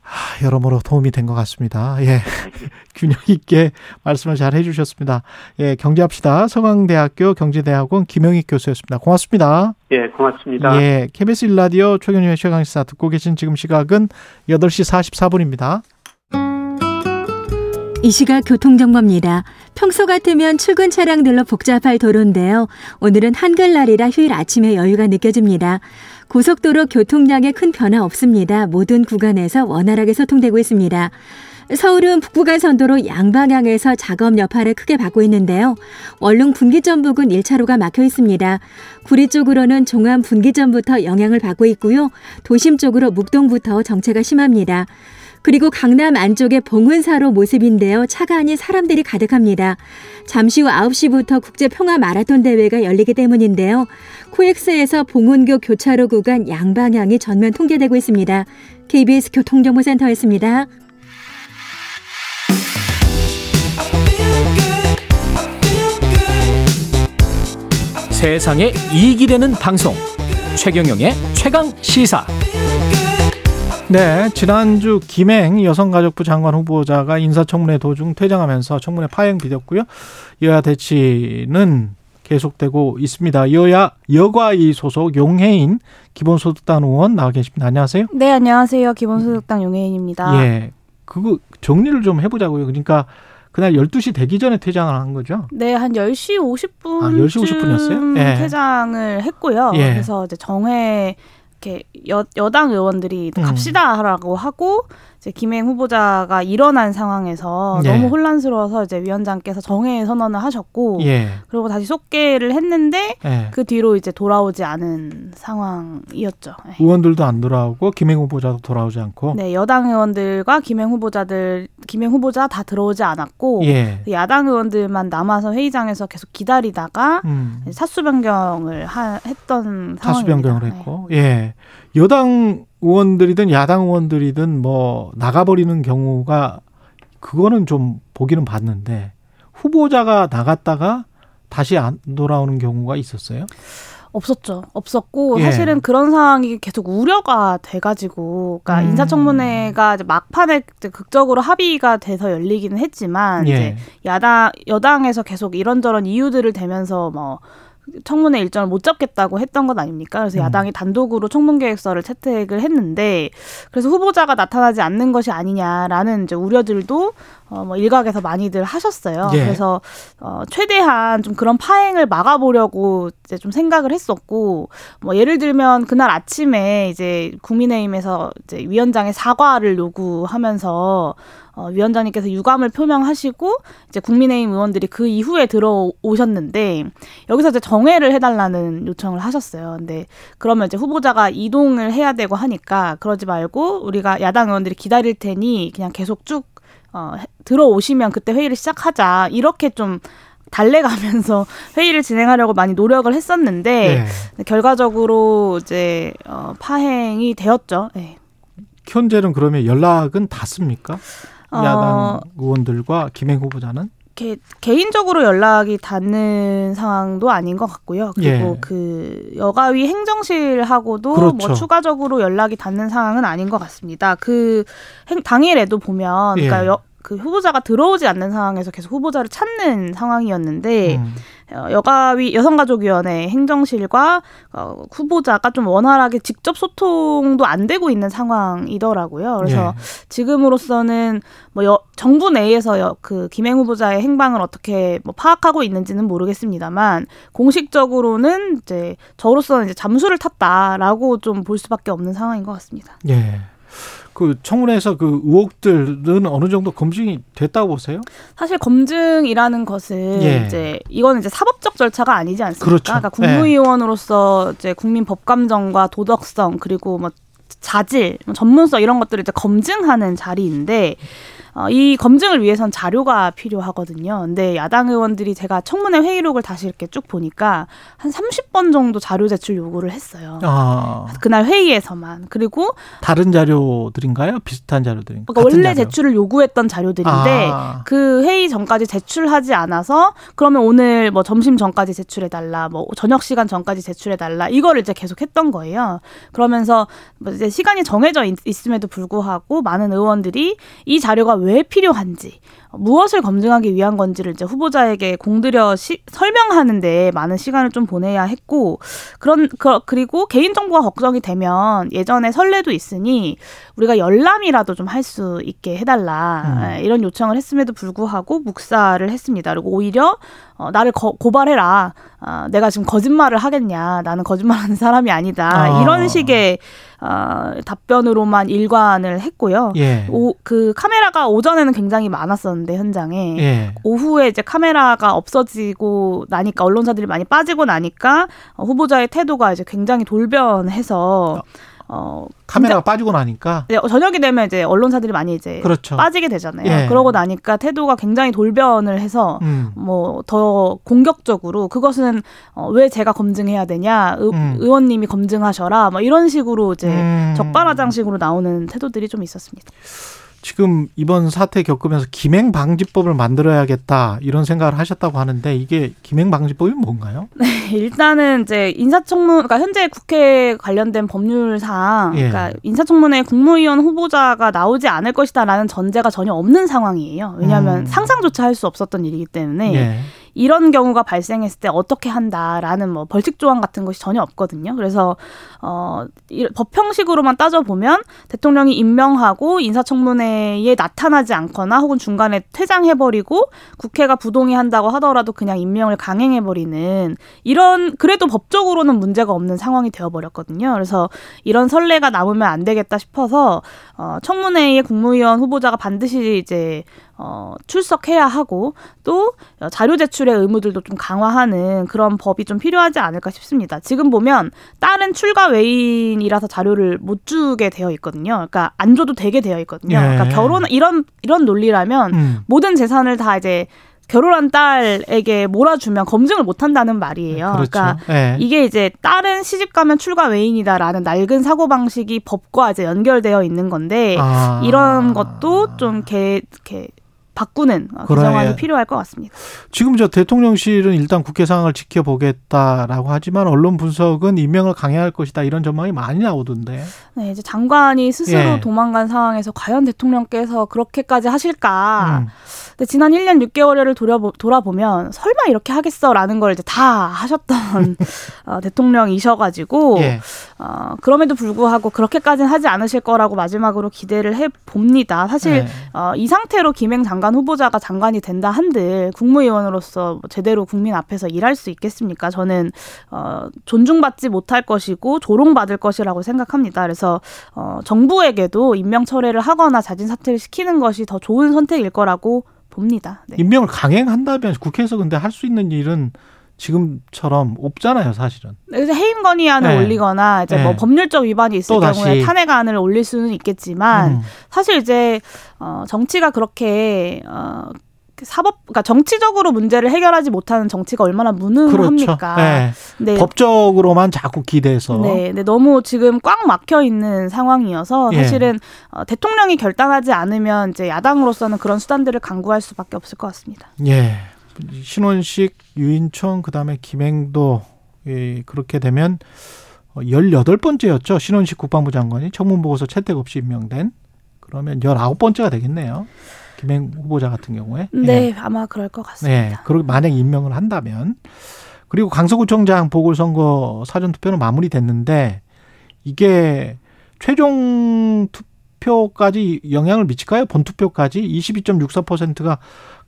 아, 여러모로 도움이 된 것 같습니다. 예. 균형 있게 말씀을 잘 해주셨습니다. 예, 경제합시다. 서강대학교 경제대학원 김영익 교수였습니다. 고맙습니다. 예, 고맙습니다. 예, KBS 일라디오 최경영의 최강시사 듣고 계신 지금 시각은 8시 44분입니다. 이 시각 교통정보입니다. 평소 같으면 출근 차량들로 복잡할 도로인데요. 오늘은 한글날이라 휴일 아침에 여유가 느껴집니다. 고속도로 교통량에 큰 변화 없습니다. 모든 구간에서 원활하게 소통되고 있습니다. 서울은 북부간선도로 양방향에서 작업 여파를 크게 받고 있는데요. 원룸 분기점 부근 1차로가 막혀 있습니다. 구리 쪽으로는 종암 분기점부터 영향을 받고 있고요. 도심 쪽으로 묵동부터 정체가 심합니다. 그리고 강남 안쪽의 봉은사로 모습인데요. 차가 아닌 사람들이 가득합니다. 잠시 후 9시부터 국제 평화 마라톤 대회가 열리기 때문인데요. 코엑스에서 봉은교 교차로 구간 양방향이 전면 통제되고 있습니다. KBS 교통정보센터였습니다. 세상에 이익이 되는 방송 최경영의 최강 시사 네, 지난주 김행 여성가족부 장관 후보자가 인사청문회 도중 퇴장하면서 청문회 파행 빚었고요. 여야 대치는 계속되고 있습니다. 여야 여과이 소속 용해인 기본소득당 의원 나와 계십니다. 안녕하세요. 네, 안녕하세요. 기본소득당 용해인입니다. 예. 그거 정리를 좀 해보자고요. 그러니까 그날 12시 되기 전에 퇴장을 한 거죠? 네, 한 10시 50분. 아, 10시 50분이었어요? 예. 퇴장을 했고요. 예. 그래서 이제 정회 이렇게 여, 여당 의원들이 음. 갑시다라고 하고 이제 김행 후보자가 일어난 상황에서 예. 너무 혼란스러워서 이제 위원장께서 정회 선언을 하셨고 예. 그리고 다시 속개를 했는데 예. 그 뒤로 이제 돌아오지 않은 상황이었죠. 예. 의원들도 안 돌아오고 김행 후보자도 돌아오지 않고. 네, 여당 의원들과 김행 후보자들 김행 후보자 다 들어오지 않았고 예. 그 야당 의원들만 남아서 회의장에서 계속 기다리다가 음. 사수 변경을 하, 했던 상황입니다. 사수 변경을 했고. 예. 여당 의원들이든 야당 의원들이든 뭐 나가버리는 경우가 그거는 좀 보기는 봤는데 후보자가 나갔다가 다시 안 돌아오는 경우가 있었어요? 없었죠. 없었고 예. 사실은 그런 상황이 계속 우려가 돼가지고, 그러니까 음. 인사청문회가 이제 막판에 극적으로 합의가 돼서 열리기는 했지만 예. 이제 야당 여당에서 계속 이런저런 이유들을 대면서 뭐 청문회 일정을 못 잡겠다고 했던 것 아닙니까? 그래서 음. 야당이 단독으로 청문 계획서를 채택을 했는데 그래서 후보자가 나타나지 않는 것이 아니냐라는 이제 우려들도 어, 뭐 일각에서 많이들 하셨어요. 예. 그래서 어, 최대한 좀 그런 파행을 막아보려고 이제 좀 생각을 했었고, 뭐 예를 들면 그날 아침에 이제 국민의힘에서 이제 위원장의 사과를 요구하면서 어, 위원장님께서 유감을 표명하시고 이제 국민의힘 의원들이 그 이후에 들어오셨는데 여기서 이제 정회를 해달라는 요청을 하셨어요. 근데 그러면 이제 후보자가 이동을 해야 되고 하니까 그러지 말고 우리가 야당 의원들이 기다릴 테니 그냥 계속 쭉 어, 들어오시면 그때 회의를 시작하자 이렇게 좀 달래가면서 회의를 진행하려고 많이 노력을 했었는데 네. 결과적으로 이제 어, 파행이 되었죠. 네. 현재는 그러면 연락은 닿습니까? 야당 어, 의원들과 김행 후보자는? 개, 개인적으로 연락이 닿는 상황도 아닌 것 같고요. 그리고 예. 그 여가위 행정실하고도 뭐 그렇죠. 뭐 추가적으로 연락이 닿는 상황은 아닌 것 같습니다. 그 행, 당일에도 보면 그러니까 예. 여, 그 후보자가 들어오지 않는 상황에서 계속 후보자를 찾는 상황이었는데 음. 어, 여가위 여성가족위원회 행정실과 어, 후보자가 좀 원활하게 직접 소통도 안 되고 있는 상황이더라고요. 그래서 예. 지금으로서는 뭐 여, 정부 내에서 여, 그 김행 후보자의 행방을 어떻게 뭐 파악하고 있는지는 모르겠습니다만 공식적으로는 이제 저로서는 이제 잠수를 탔다라고 좀 볼 수밖에 없는 상황인 것 같습니다. 예. 그 청문회에서 그 의혹들은 어느 정도 검증이 됐다고 보세요? 사실 검증이라는 것은 예. 이제 이거는 이제 사법적 절차가 아니지 않습니까? 그렇죠. 그러니까 국무위원으로서 이제 국민 법감정과 도덕성 그리고 뭐 자질, 뭐 전문성 이런 것들을 이제 검증하는 자리인데 어, 이 검증을 위해선 자료가 필요하거든요. 근데 야당 의원들이 제가 청문회 회의록을 다시 이렇게 쭉 보니까 한 30번 정도 자료 제출 요구를 했어요. 아. 그날 회의에서만. 그리고 다른 자료들인가요? 비슷한 자료들인가요? 그러니까 원래 자료. 제출을 요구했던 자료들인데 아. 그 회의 전까지 제출하지 않아서 그러면 오늘 뭐 점심 전까지 제출해 달라. 뭐 저녁 시간 전까지 제출해 달라. 이거를 이제 계속 했던 거예요. 그러면서 뭐 이제 시간이 정해져 있, 있음에도 불구하고 많은 의원들이 이 자료가 왜 필요한지 무엇을 검증하기 위한 건지를 이제 후보자에게 공들여 시, 설명하는데 많은 시간을 좀 보내야 했고 그런 그, 그리고 개인 정보가 걱정이 되면 예전에 선례도 있으니 우리가 열람이라도 좀 할 수 있게 해달라 음. 예, 이런 요청을 했음에도 불구하고 묵사를 했습니다. 그리고 오히려 어, 나를 거, 고발해라. 어, 내가 지금 거짓말을 하겠냐. 나는 거짓말하는 사람이 아니다. 아. 이런 식의 어, 답변으로만 일관을 했고요. 예. 오, 그 카메라가 오전에는 굉장히 많았었는데 현장에 예. 오후에 이제 카메라가 없어지고 나니까 언론사들이 많이 빠지고 나니까 어, 후보자의 태도가 이제 굉장히 돌변해서 어. 어 카메라가 빠지고 나니까 네, 저녁이 되면 이제 언론사들이 많이 이제 그렇죠. 빠지게 되잖아요. 예. 그러고 나니까 태도가 굉장히 돌변을 해서 음. 뭐더 공격적으로 그것은 어, 왜 제가 검증해야 되냐 의, 음. 의원님이 검증하셔라 뭐 이런 식으로 이제 음. 적반하장식으로 나오는 태도들이 좀 있었습니다. 지금 이번 사태 겪으면서 김행 방지법을 만들어야겠다 이런 생각을 하셨다고 하는데 이게 김행 방지법이 뭔가요? 네, 일단은 이제 인사청문 그러니까 현재 국회 관련된 법률상 예. 그러니까 인사청문회 국무위원 후보자가 나오지 않을 것이다라는 전제가 전혀 없는 상황이에요. 왜냐하면 음. 상상조차 할 수 없었던 일이기 때문에 예. 이런 경우가 발생했을 때 어떻게 한다라는 뭐 벌칙 조항 같은 것이 전혀 없거든요. 그래서 어 법형식으로만 따져 보면 대통령이 임명하고 인사청문회에 나타나지 않거나 혹은 중간에 퇴장해 버리고 국회가 부동의한다고 하더라도 그냥 임명을 강행해 버리는 이런 그래도 법적으로는 문제가 없는 상황이 되어 버렸거든요. 그래서 이런 선례가 남으면 안 되겠다 싶어서 어 청문회에 국무위원 후보자가 반드시 이제 어, 출석해야 하고 또 자료 제출 의 의무들도 좀 강화하는 그런 법이 좀 필요하지 않을까 싶습니다. 지금 보면 다른 출가 외인이라서 자료를 못 주게 되어 있거든요. 그러니까 안 줘도 되게 되어 있거든요. 네. 그러니까 결혼 이런 이런 논리라면 음. 모든 재산을 다 이제 결혼한 딸에게 몰아주면 검증을 못 한다는 말이에요. 그렇죠. 그러니까 네. 이게 이제 딸은 시집 가면 출가 외인이다라는 낡은 사고 방식이 법과 이제 연결되어 있는 건데 아. 이런 것도 좀 개, 개 바꾸는 개정안이 그 필요할 것 같습니다. 지금 저 대통령실은 일단 국회 상황을 지켜보겠다라고 하지만 언론 분석은 임명을 강행할 것이다 이런 전망이 많이 나오던데. 네, 이제 장관이 스스로 예. 도망간 상황에서 과연 대통령께서 그렇게까지 하실까? 음. 근데 지난 1년 6개월을 돌아보, 돌아보면 설마 이렇게 하겠어라는 걸 이제 다 하셨던 어, 대통령이셔가지고 예. 어, 그럼에도 불구하고 그렇게까지는 하지 않으실 거라고 마지막으로 기대를 해 봅니다. 사실 예. 어, 이 상태로 김행 장관 후보자가 장관이 된다 한들 국무위원으로서 뭐 제대로 국민 앞에서 일할 수 있겠습니까? 저는 어, 존중받지 못할 것이고 조롱받을 것이라고 생각합니다. 그래서 어, 정부에게도 임명 철회를 하거나 자진 사퇴를 시키는 것이 더 좋은 선택일 거라고 봅니다. 네. 임명을 강행한다면 국회에서 근데 할 수 있는 일은 지금처럼 없잖아요, 사실은. 그래서 해임 건의안을 네. 올리거나 이제 뭐 네. 뭐 법률적 위반이 있을 경우에 탄핵안을 올릴 수는 있겠지만 음. 사실 이제 어 정치가 그렇게 어 사법, 그러니까 정치적으로 문제를 해결하지 못하는 정치가 얼마나 무능합니까? 그렇죠. 네. 네. 법적으로만 자꾸 기대서. 네, 네, 너무 지금 꽉 막혀 있는 상황이어서 예. 사실은 예. 어, 대통령이 결단하지 않으면 이제 야당으로서는 그런 수단들을 강구할 수밖에 없을 것 같습니다. 예. 신원식, 유인총, 그다음에 김행도 예, 그렇게 되면 18번째였죠. 신원식 국방부 장관이 청문 보고서 채택 없이 임명된. 그러면 19번째가 되겠네요. 김행 후보자 같은 경우에. 네, 예. 아마 그럴 것 같습니다. 네, 그리고 만약 임명을 한다면 그리고 강서구청장 보궐선거 사전투표는 마무리됐는데 이게 최종 투표까지 영향을 미칠까요? 본투표까지 22.64%가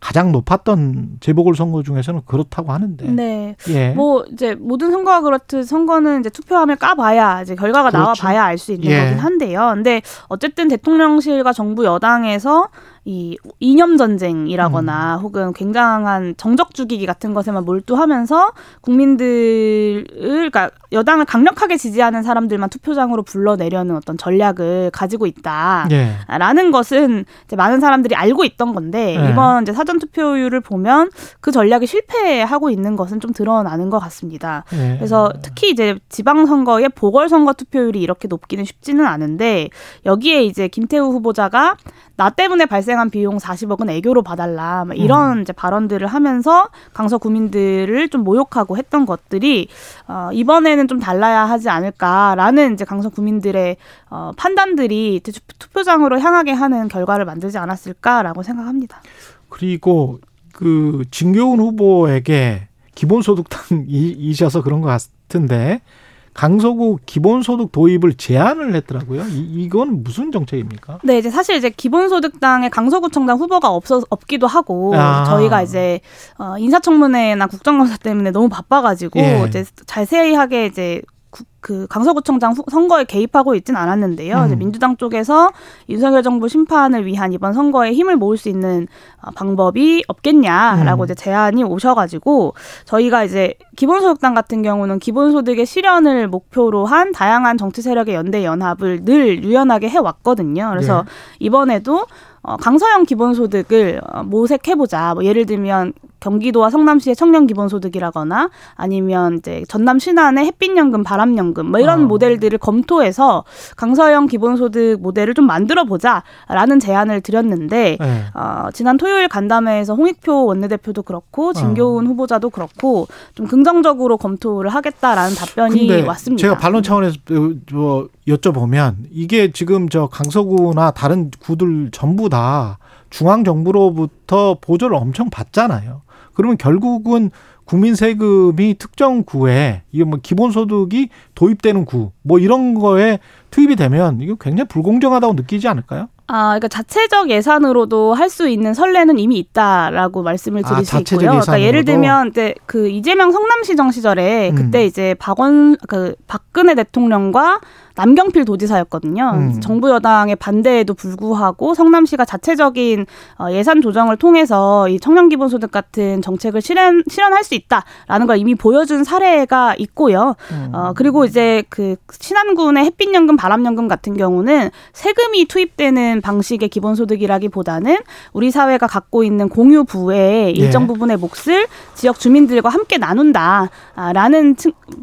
가장 높았던 재보궐 선거 중에서는 그렇다고 하는데. 네. 예. 뭐 이제 모든 선거가 그렇듯 선거는 이제 투표함을 까봐야 이제 결과가 그렇죠. 나와봐야 알 수 있는 예. 거긴 한데요. 근데 어쨌든 대통령실과 정부 여당에서 이 이념 전쟁이라거나 음. 혹은 굉장한 정적 죽이기 같은 것에만 몰두하면서 국민들을 그러니까 여당을 강력하게 지지하는 사람들만 투표장으로 불러내려는 어떤 전략을 가지고 있다라는 예. 것은 이제 많은 사람들이 알고 있던 건데 예. 이번 이제 사전 투표율을 보면 그 전략이 실패하고 있는 것은 좀 드러나는 것 같습니다. 예. 그래서 특히 이제 지방 선거의 보궐 선거 투표율이 이렇게 높기는 쉽지는 않은데 여기에 이제 김태우 후보자가 나 때문에 발생한 비용 40억은 애교로 봐달라 이런 음. 이제 발언들을 하면서 강서 구민들을 좀 모욕하고 했던 것들이 어, 이번에는 좀 달라야 하지 않을까라는 이제 강서 구민들의 어, 판단들이 투표장으로 향하게 하는 결과를 만들지 않았을까라고 생각합니다. 그리고 그 진교훈 후보에게 기본소득당이셔서 그런 것 같은데 강서구 기본소득 도입을 제안을 했더라고요. 이, 이건 무슨 정책입니까? 네, 이제 사실 이제 기본소득당에 강서구청장 후보가 없어 없기도 하고 아. 저희가 이제 어, 인사청문회나 국정감사 때문에 너무 바빠가지고 예. 이제 자세하게 이제 그 강서구청장 선거에 개입하고 있지는 않았는데요. 음. 이제 민주당 쪽에서 윤석열 정부 심판을 위한 이번 선거에 힘을 모을 수 있는 어, 방법이 없겠냐라고 음. 이제 제안이 오셔가지고 저희가 이제 기본소득당 같은 경우는 기본소득의 실현을 목표로 한 다양한 정치 세력의 연대 연합을 늘 유연하게 해왔거든요. 그래서 네. 이번에도 어, 강서형 기본소득을 어, 모색해보자. 뭐 예를 들면 경기도와 성남시의 청년 기본소득이라거나 아니면 이제 전남 신안의 햇빛연금, 바람연금 합병연금 뭐 이런 어. 모델들을 검토해서 강서형 기본소득 모델을 좀 만들어 보자라는 제안을 드렸는데 네. 어, 지난 토요일 간담회에서 홍익표 원내대표도 그렇고 진교훈 어. 후보자도 그렇고 좀 긍정적으로 검토를 하겠다라는 답변이 왔습니다. 제가 반론 차원에서 뭐 여쭤보면 이게 지금 저 강서구나 다른 구들 전부 다 중앙 정부로부터 보조를 엄청 받잖아요. 그러면 결국은 국민 세금이 특정 구에 이게 뭐 기본소득이 도입되는 구 뭐 이런 거에 투입이 되면 이거 굉장히 불공정하다고 느끼지 않을까요? 아, 그러니까 자체적 예산으로도 할 수 있는 선례는 이미 있다라고 말씀을 드릴 아, 수 있고요. 그러니까 예를 들면 이제 그 이재명 성남시정 시절에 음. 그때 이제 박원 그 박근혜 대통령과 남경필 도지사였거든요. 음. 정부 여당의 반대에도 불구하고 성남시가 자체적인 어, 예산 조정을 통해서 이 청년 기본소득 같은 정책을 실현 실현할 수 있다라는 걸 이미 보여준 사례가 있고요. 음. 어, 그리고 이제 그 신안군의 햇빛연금, 바람연금 같은 경우는 세금이 투입되는 방식의 기본소득이라기보다는 우리 사회가 갖고 있는 공유 부의 일정 예. 부분의 몫을 지역 주민들과 함께 나눈다라는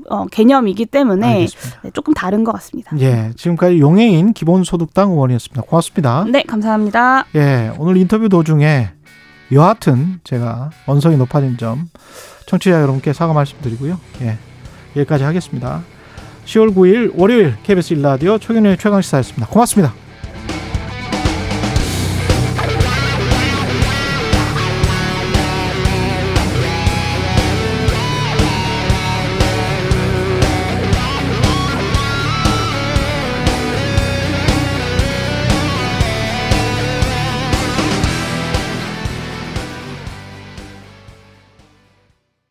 어, 개념이기 때문에 알겠습니다. 조금 다른 것 같습니다. 예, 지금까지 용해인 기본소득당 의원이었습니다. 고맙습니다. 네, 감사합니다. 예, 오늘 인터뷰 도중에 여하튼 제가 언성이 높아진 점 청취자 여러분께 사과 말씀드리고요. 예, 여기까지 하겠습니다. 10월 9일 월요일 KBS 일라디오 최경련의 최강시사였습니다. 고맙습니다.